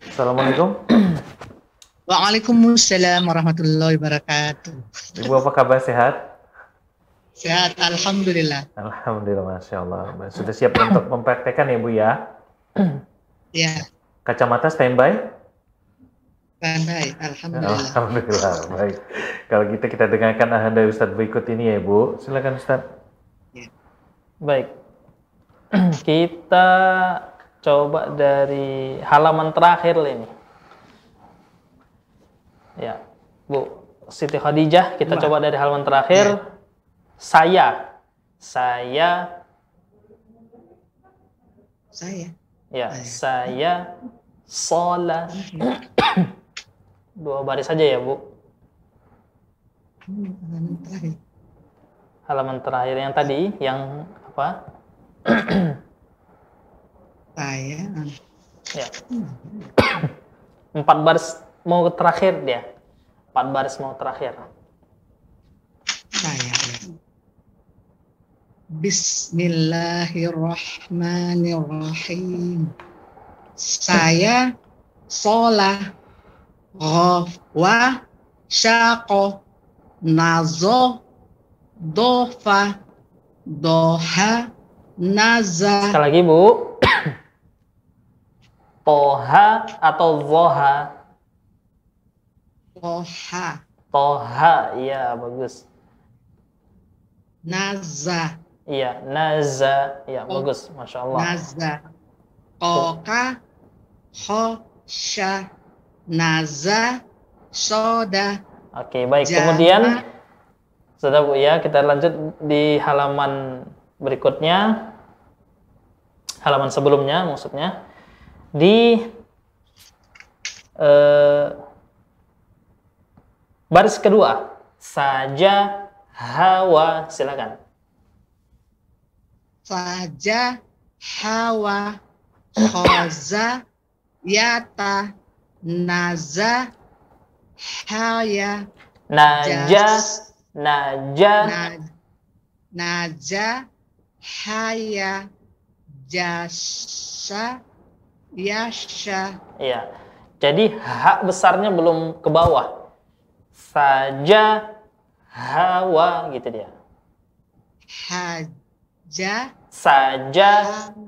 Assalamualaikum. Waalaikumsalam warahmatullahi wabarakatuh. Ibu apa kabar sehat? Sehat, alhamdulillah. Alhamdulillah, masya Allah. Sudah siap untuk mempraktekkan ya Bu ya? Ya, Kacamata standby? pandai, alhamdulillah. Alhamdulillah, baik. Kalau gitu kita dengarkan arahan dari Ustadz berikut ini ya Bu. Silakan Ustadz. Baik. [CLEARS THROAT] Kita coba dari halaman terakhir ini. Ya, Bu Siti Khadijah, kita Dua. coba dari halaman terakhir. Saya, saya, Saya. ya, saya, sholat. [COUGHS] Dua baris saja ya, Bu. Halaman terakhir. Halaman terakhir yang tadi, yang apa? Saya. Ya. [COUGHS] Empat baris mau terakhir dia. Empat baris mau terakhir. Saya. Bismillahirrahmanirrahim. Saya sholah ghawa syaqo nazo dofa doha naza Sekali lagi, Bu. [COUGHS] Toha atau Zoha? Doha Toha, iya bagus. naza Iya, Naza, iya Oh. bagus, masya Allah. naza Oka Hosya Naza Soda Oke, baik. Jama. Kemudian, sudah Bu ya, kita lanjut di halaman berikutnya. Halaman sebelumnya maksudnya. Di eh, baris kedua, saja hawa, silakan. Saja Hawa Khoza Yata Naza Haya Naja, naja, Na- Naja Haya Jasa Yasha Iya. Jadi hak besarnya belum ke bawah. Saja hawa gitu dia. Haja Saja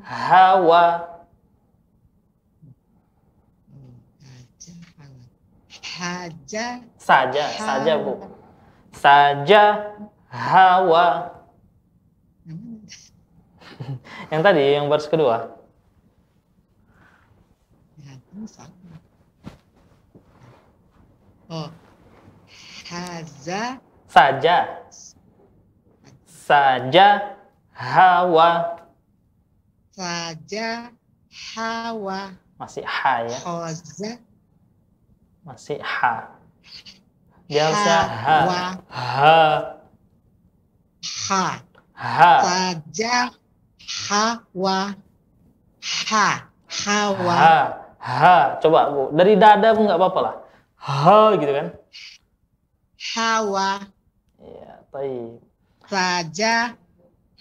hawa. Haja Saja, saja Bu. Saja hawa. [LAUGHS] yang tadi yang baris kedua. Oh Haza Saja. Saja hawa. Saja hawa. Masih ha ya. Khoza. Masih ha. Dia harusnya ha. Hawa. Ha. Ha. Ha. Saja hawa. Ha. Hawa. Ha. Ha. Coba Bu, dari dada pun nggak apa-apa lah. Ha gitu kan. Hawa. Ya, baik. Saja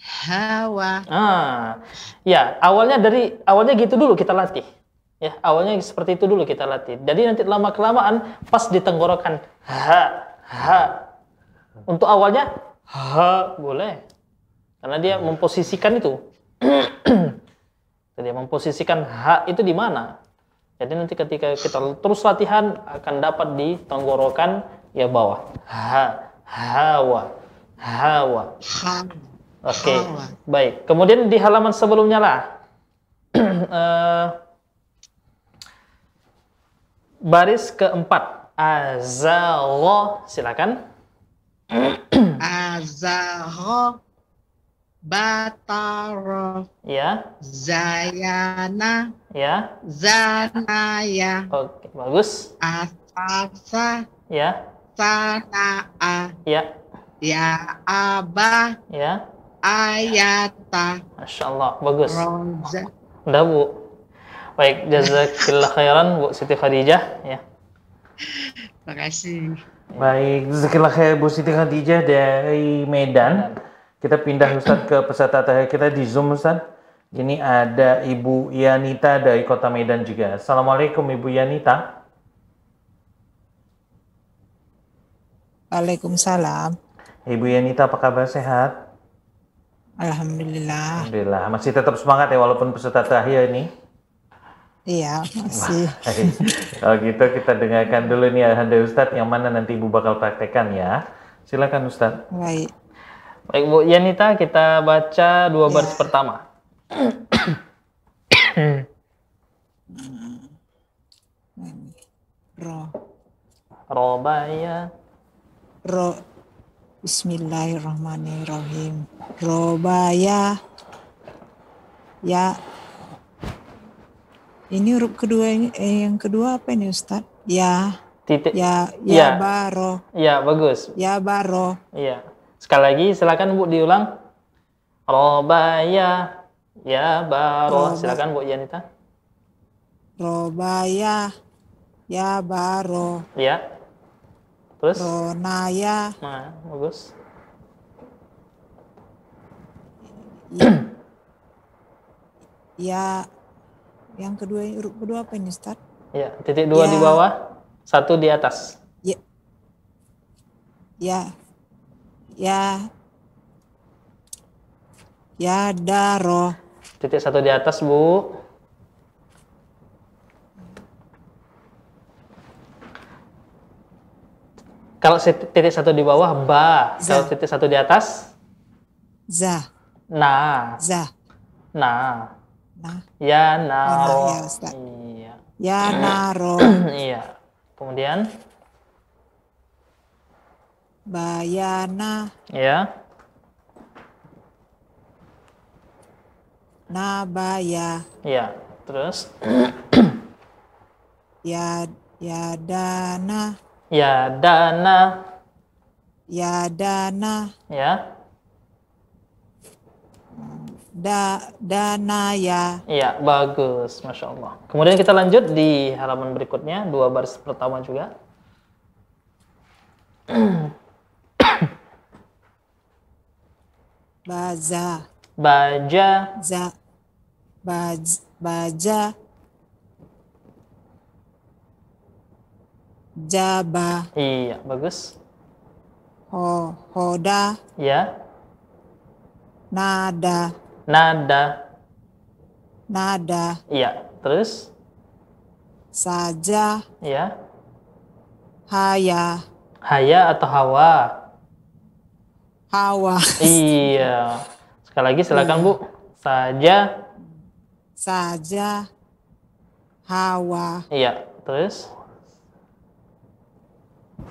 hawa. Ah, ya awalnya dari awalnya gitu dulu kita latih. Ya awalnya seperti itu dulu kita latih. Jadi nanti lama kelamaan pas di tenggorokan ha ha. Untuk awalnya ha boleh, karena dia memposisikan itu. Jadi memposisikan ha itu di mana. Jadi nanti ketika kita terus latihan akan dapat di tenggorokan ya bawah ha hawa hawa. Ha. Oke, Hawa. baik. Kemudian di halaman sebelumnya lah, [CLEARS THROAT] Eh, baris keempat, azallah, silakan. [CLEARS THROAT] Azahro. Bataro. Ya, Zayana. ya, Zanaya. oke, bagus. Asasa. Ya, Sanaa. ya, Ya aba. ya. Ayata. Masya Allah, bagus. Roza. Udah bu. Baik, jazakillah khairan Bu Siti Khadijah. Ya. Terima kasih. Baik, jazakallah khair Bu Siti Khadijah dari Medan. Kita pindah Ustaz ke peserta terakhir kita di Zoom Ustaz. Ini ada Ibu Yanita dari Kota Medan juga. Assalamualaikum Ibu Yanita. Waalaikumsalam. Ibu Yanita apa kabar sehat? Alhamdulillah. Alhamdulillah. Masih tetap semangat ya walaupun peserta terakhir ini. Iya, masih. [LAUGHS] Kalau gitu kita dengarkan dulu nih dari Ustadz yang mana nanti Ibu bakal praktekkan ya. Silakan Ustadz. Baik. Baik Bu Yanita, kita baca dua baris pertama. [COUGHS] Ro. Robaya. Ro. Bismillahirrahmanirrahim. Robaya. Ya. Ini huruf kedua ini, eh, yang kedua apa ini Ustaz? Ya. Titik. Ya, Ya. ya baro. Ya, bagus. Ya baro. Iya. Sekali lagi silakan Bu diulang. Robaya. Ya, baro. Roba- Silakan Bu Yanita. Robaya. Ya baro. Ya. Terus? Ronaya. Nah, bagus. Ya. Yang kedua huruf kedua apa ini Ustaz? Ya, titik dua di Ya. bawah, satu di atas. Ya. Ya. Ya. Ya daro. Titik satu di atas, Bu. Kalau titik satu di bawah, ba. Kalau titik satu di atas, Za. na. Za. Na. Nah. Ya, naro. nah, ya, Ustaz. Iya. Ya naro. [CLEARS THROAT] iya. Kemudian, Bayana. ya. Nabaya. Iya. Terus, Ya ya dana. Ya, dana. Ya dana. Ya. Da danaya. Iya, bagus. Masya Allah. Kemudian kita lanjut di halaman berikutnya, dua baris pertama juga. Baza. Baja. Za. Baj, baja. Jaba. Iya, bagus. Ho, hoda. Ya. Nada. Nada. Nada. Iya. Terus? Saja. Ya. Haya. Haya atau hawa? Hawa. [LAUGHS] iya. Sekali lagi silakan Bu. Saja. Saja. Hawa. Iya. Terus?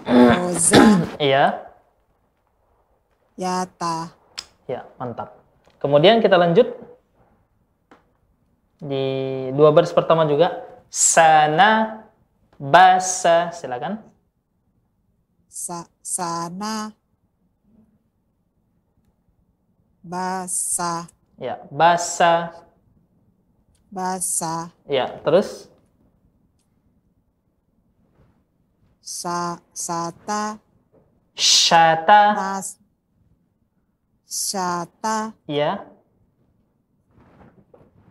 Roza. Iya. Yata. Ya, mantap. Kemudian kita lanjut di dua baris pertama juga sana basa silakan Sa sana. Basa. ya basa Basa. ya terus Sa sata. syata Nas. Syata. ya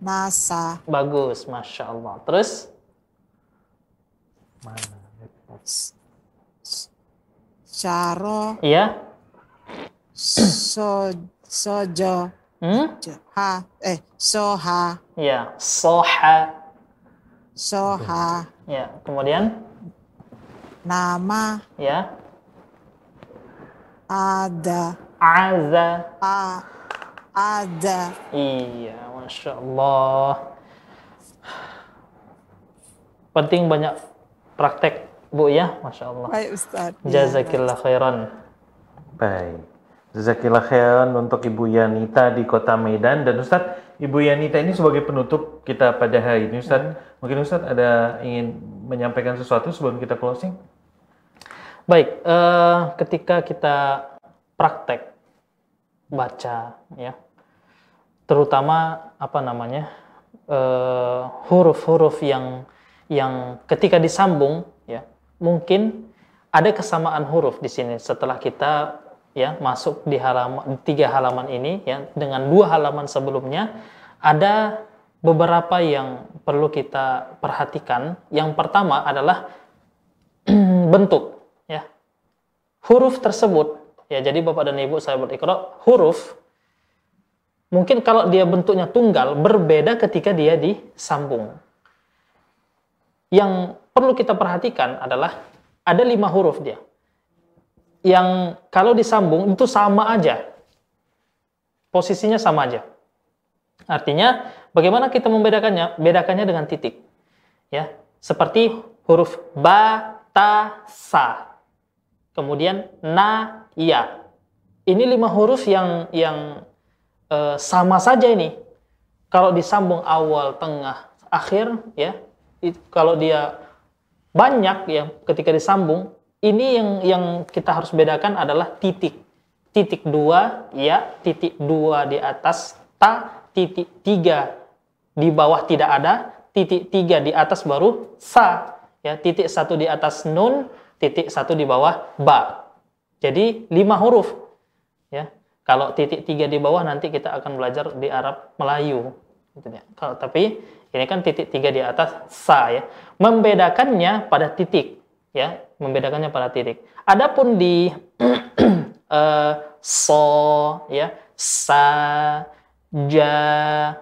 Nasa. bagus masya Allah terus Syaro. ya So sojo. hmm? Ha. Eh. Soha. ya soha Soha. ya kemudian Nama. ya Ada. aza A. Ada. Iya, masya Allah. Penting banyak praktek, Bu ya, masya Allah. Baik Ustaz. Jazakillah khairan. Baik. Jazakillah khairan untuk Ibu Yanita di Kota Medan dan Ustadz, Ibu Yanita ini sebagai penutup kita pada hari ini Ustadz, mungkin Ustadz ada ingin menyampaikan sesuatu sebelum kita closing? Baik, eh, ketika kita praktek baca, ya, terutama apa namanya eh, huruf-huruf yang yang ketika disambung, ya, mungkin ada kesamaan huruf di sini setelah kita ya masuk di halaman tiga halaman ini ya dengan dua halaman sebelumnya ada beberapa yang perlu kita perhatikan. Yang pertama adalah [CLEARS THROAT] bentuk ya. Huruf tersebut ya jadi Bapak dan Ibu saya berikrar huruf mungkin kalau dia bentuknya tunggal berbeda ketika dia disambung. Yang perlu kita perhatikan adalah ada lima huruf dia yang kalau disambung itu sama aja. Posisinya sama aja. Artinya bagaimana kita membedakannya? Bedakannya dengan titik. Ya, seperti huruf ba, ta, sa. Kemudian na, ya. Ini lima huruf yang yang eh, sama saja ini. Kalau disambung awal, tengah, akhir, ya. it- kalau dia banyak ya ketika disambung ini yang yang kita harus bedakan adalah titik titik dua ya titik dua di atas ta titik tiga di bawah tidak ada titik tiga di atas baru sa. Ya titik satu di atas nun titik satu di bawah ba. Jadi lima huruf. Ya kalau titik tiga di bawah nanti kita akan belajar di Arab Melayu. Gitu ya. kalau tapi ini kan titik tiga di atas sa ya. Membedakannya pada titik ya. Membedakannya pada titik. Adapun di [CLEARS THROAT] eh, so ya sa ja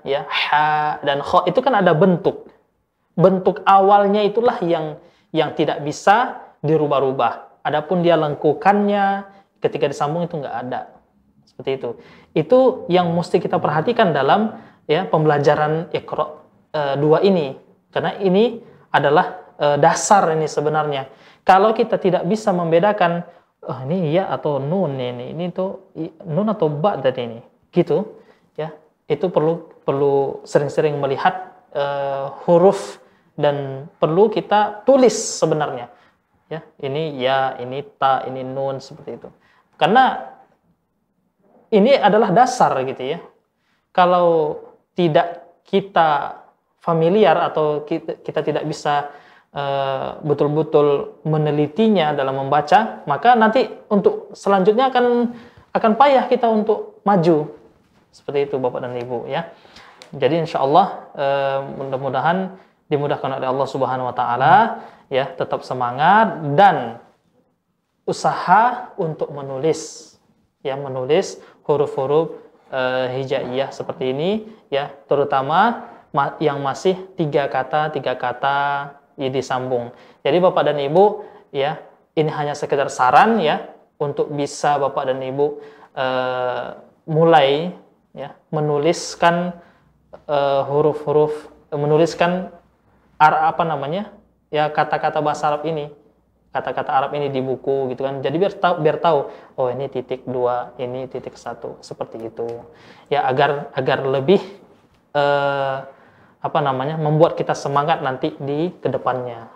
ya ha dan kho itu kan ada bentuk. Bentuk awalnya itulah yang yang tidak bisa dirubah-rubah. Adapun dia lengkukannya ketika disambung itu nggak ada. Seperti itu. Itu yang mesti kita perhatikan dalam ya pembelajaran ikro eh, dua ini. Karena ini adalah eh, dasar ini sebenarnya. Kalau kita tidak bisa membedakan oh, ini ya atau nun ini ini tuh nun atau ba tadi ini gitu itu perlu perlu sering-sering melihat eh, huruf dan perlu kita tulis sebenarnya. Ya ini ya ini ta ini nun seperti itu. Karena ini adalah dasar gitu ya. Kalau tidak kita familiar atau kita, kita tidak bisa eh, betul-betul menelitinya dalam membaca, maka nanti untuk selanjutnya akan akan payah kita untuk maju seperti itu Bapak dan Ibu ya. Jadi insya Allah eh, mudah-mudahan dimudahkan oleh Allah Subhanahu Wa Taala ya tetap semangat dan usaha untuk menulis ya menulis huruf-huruf eh, hijaiyah seperti ini ya terutama ma- yang masih tiga kata tiga kata ya, disambung jadi bapak dan ibu ya ini hanya sekedar saran ya untuk bisa bapak dan ibu eh, mulai ya menuliskan eh, huruf-huruf menuliskan ar- apa namanya ya kata-kata bahasa Arab ini kata-kata Arab ini di buku gitu kan. Jadi biar tahu biar tahu oh ini titik dua, ini titik satu seperti itu. Ya agar agar lebih eh, apa namanya membuat kita semangat nanti di ke depannya.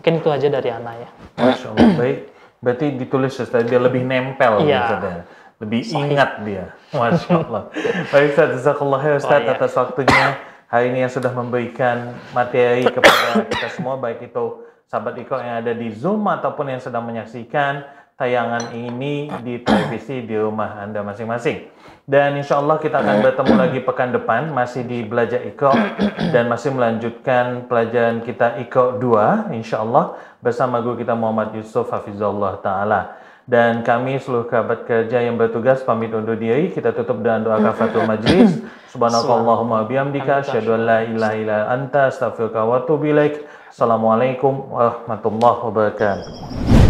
Mungkin itu aja dari Ana ya. Masya Allah, baik. Berarti ditulis Ustaz, biar lebih nempel Iya. Ustaz, ya. Lebih Sahih. ingat dia. Masya Allah. baik Ustaz, Jazakallah khair Ustaz Oh, iya. atas waktunya hari ini yang sudah memberikan materi kepada [COUGHS] kita semua, baik itu sahabat Iko yang ada di Zoom ataupun yang sedang menyaksikan tayangan ini di televisi di rumah Anda masing-masing. Dan insya Allah kita akan bertemu lagi pekan depan masih di Belajar Iko [COUGHS] dan masih melanjutkan pelajaran kita Iko 2 insya Allah bersama guru kita Muhammad Yusuf Hafizullah Ta'ala. Dan kami seluruh kerabat kerja yang bertugas pamit undur diri. Kita tutup dengan doa kafatul majlis. [LAUGHS] Subhanakallahumma bihamdika. Asyhadu an la ilaha illa anta astaghfiruka wa atubu ilaik. Assalamualaikum warahmatullahi wabarakatuh.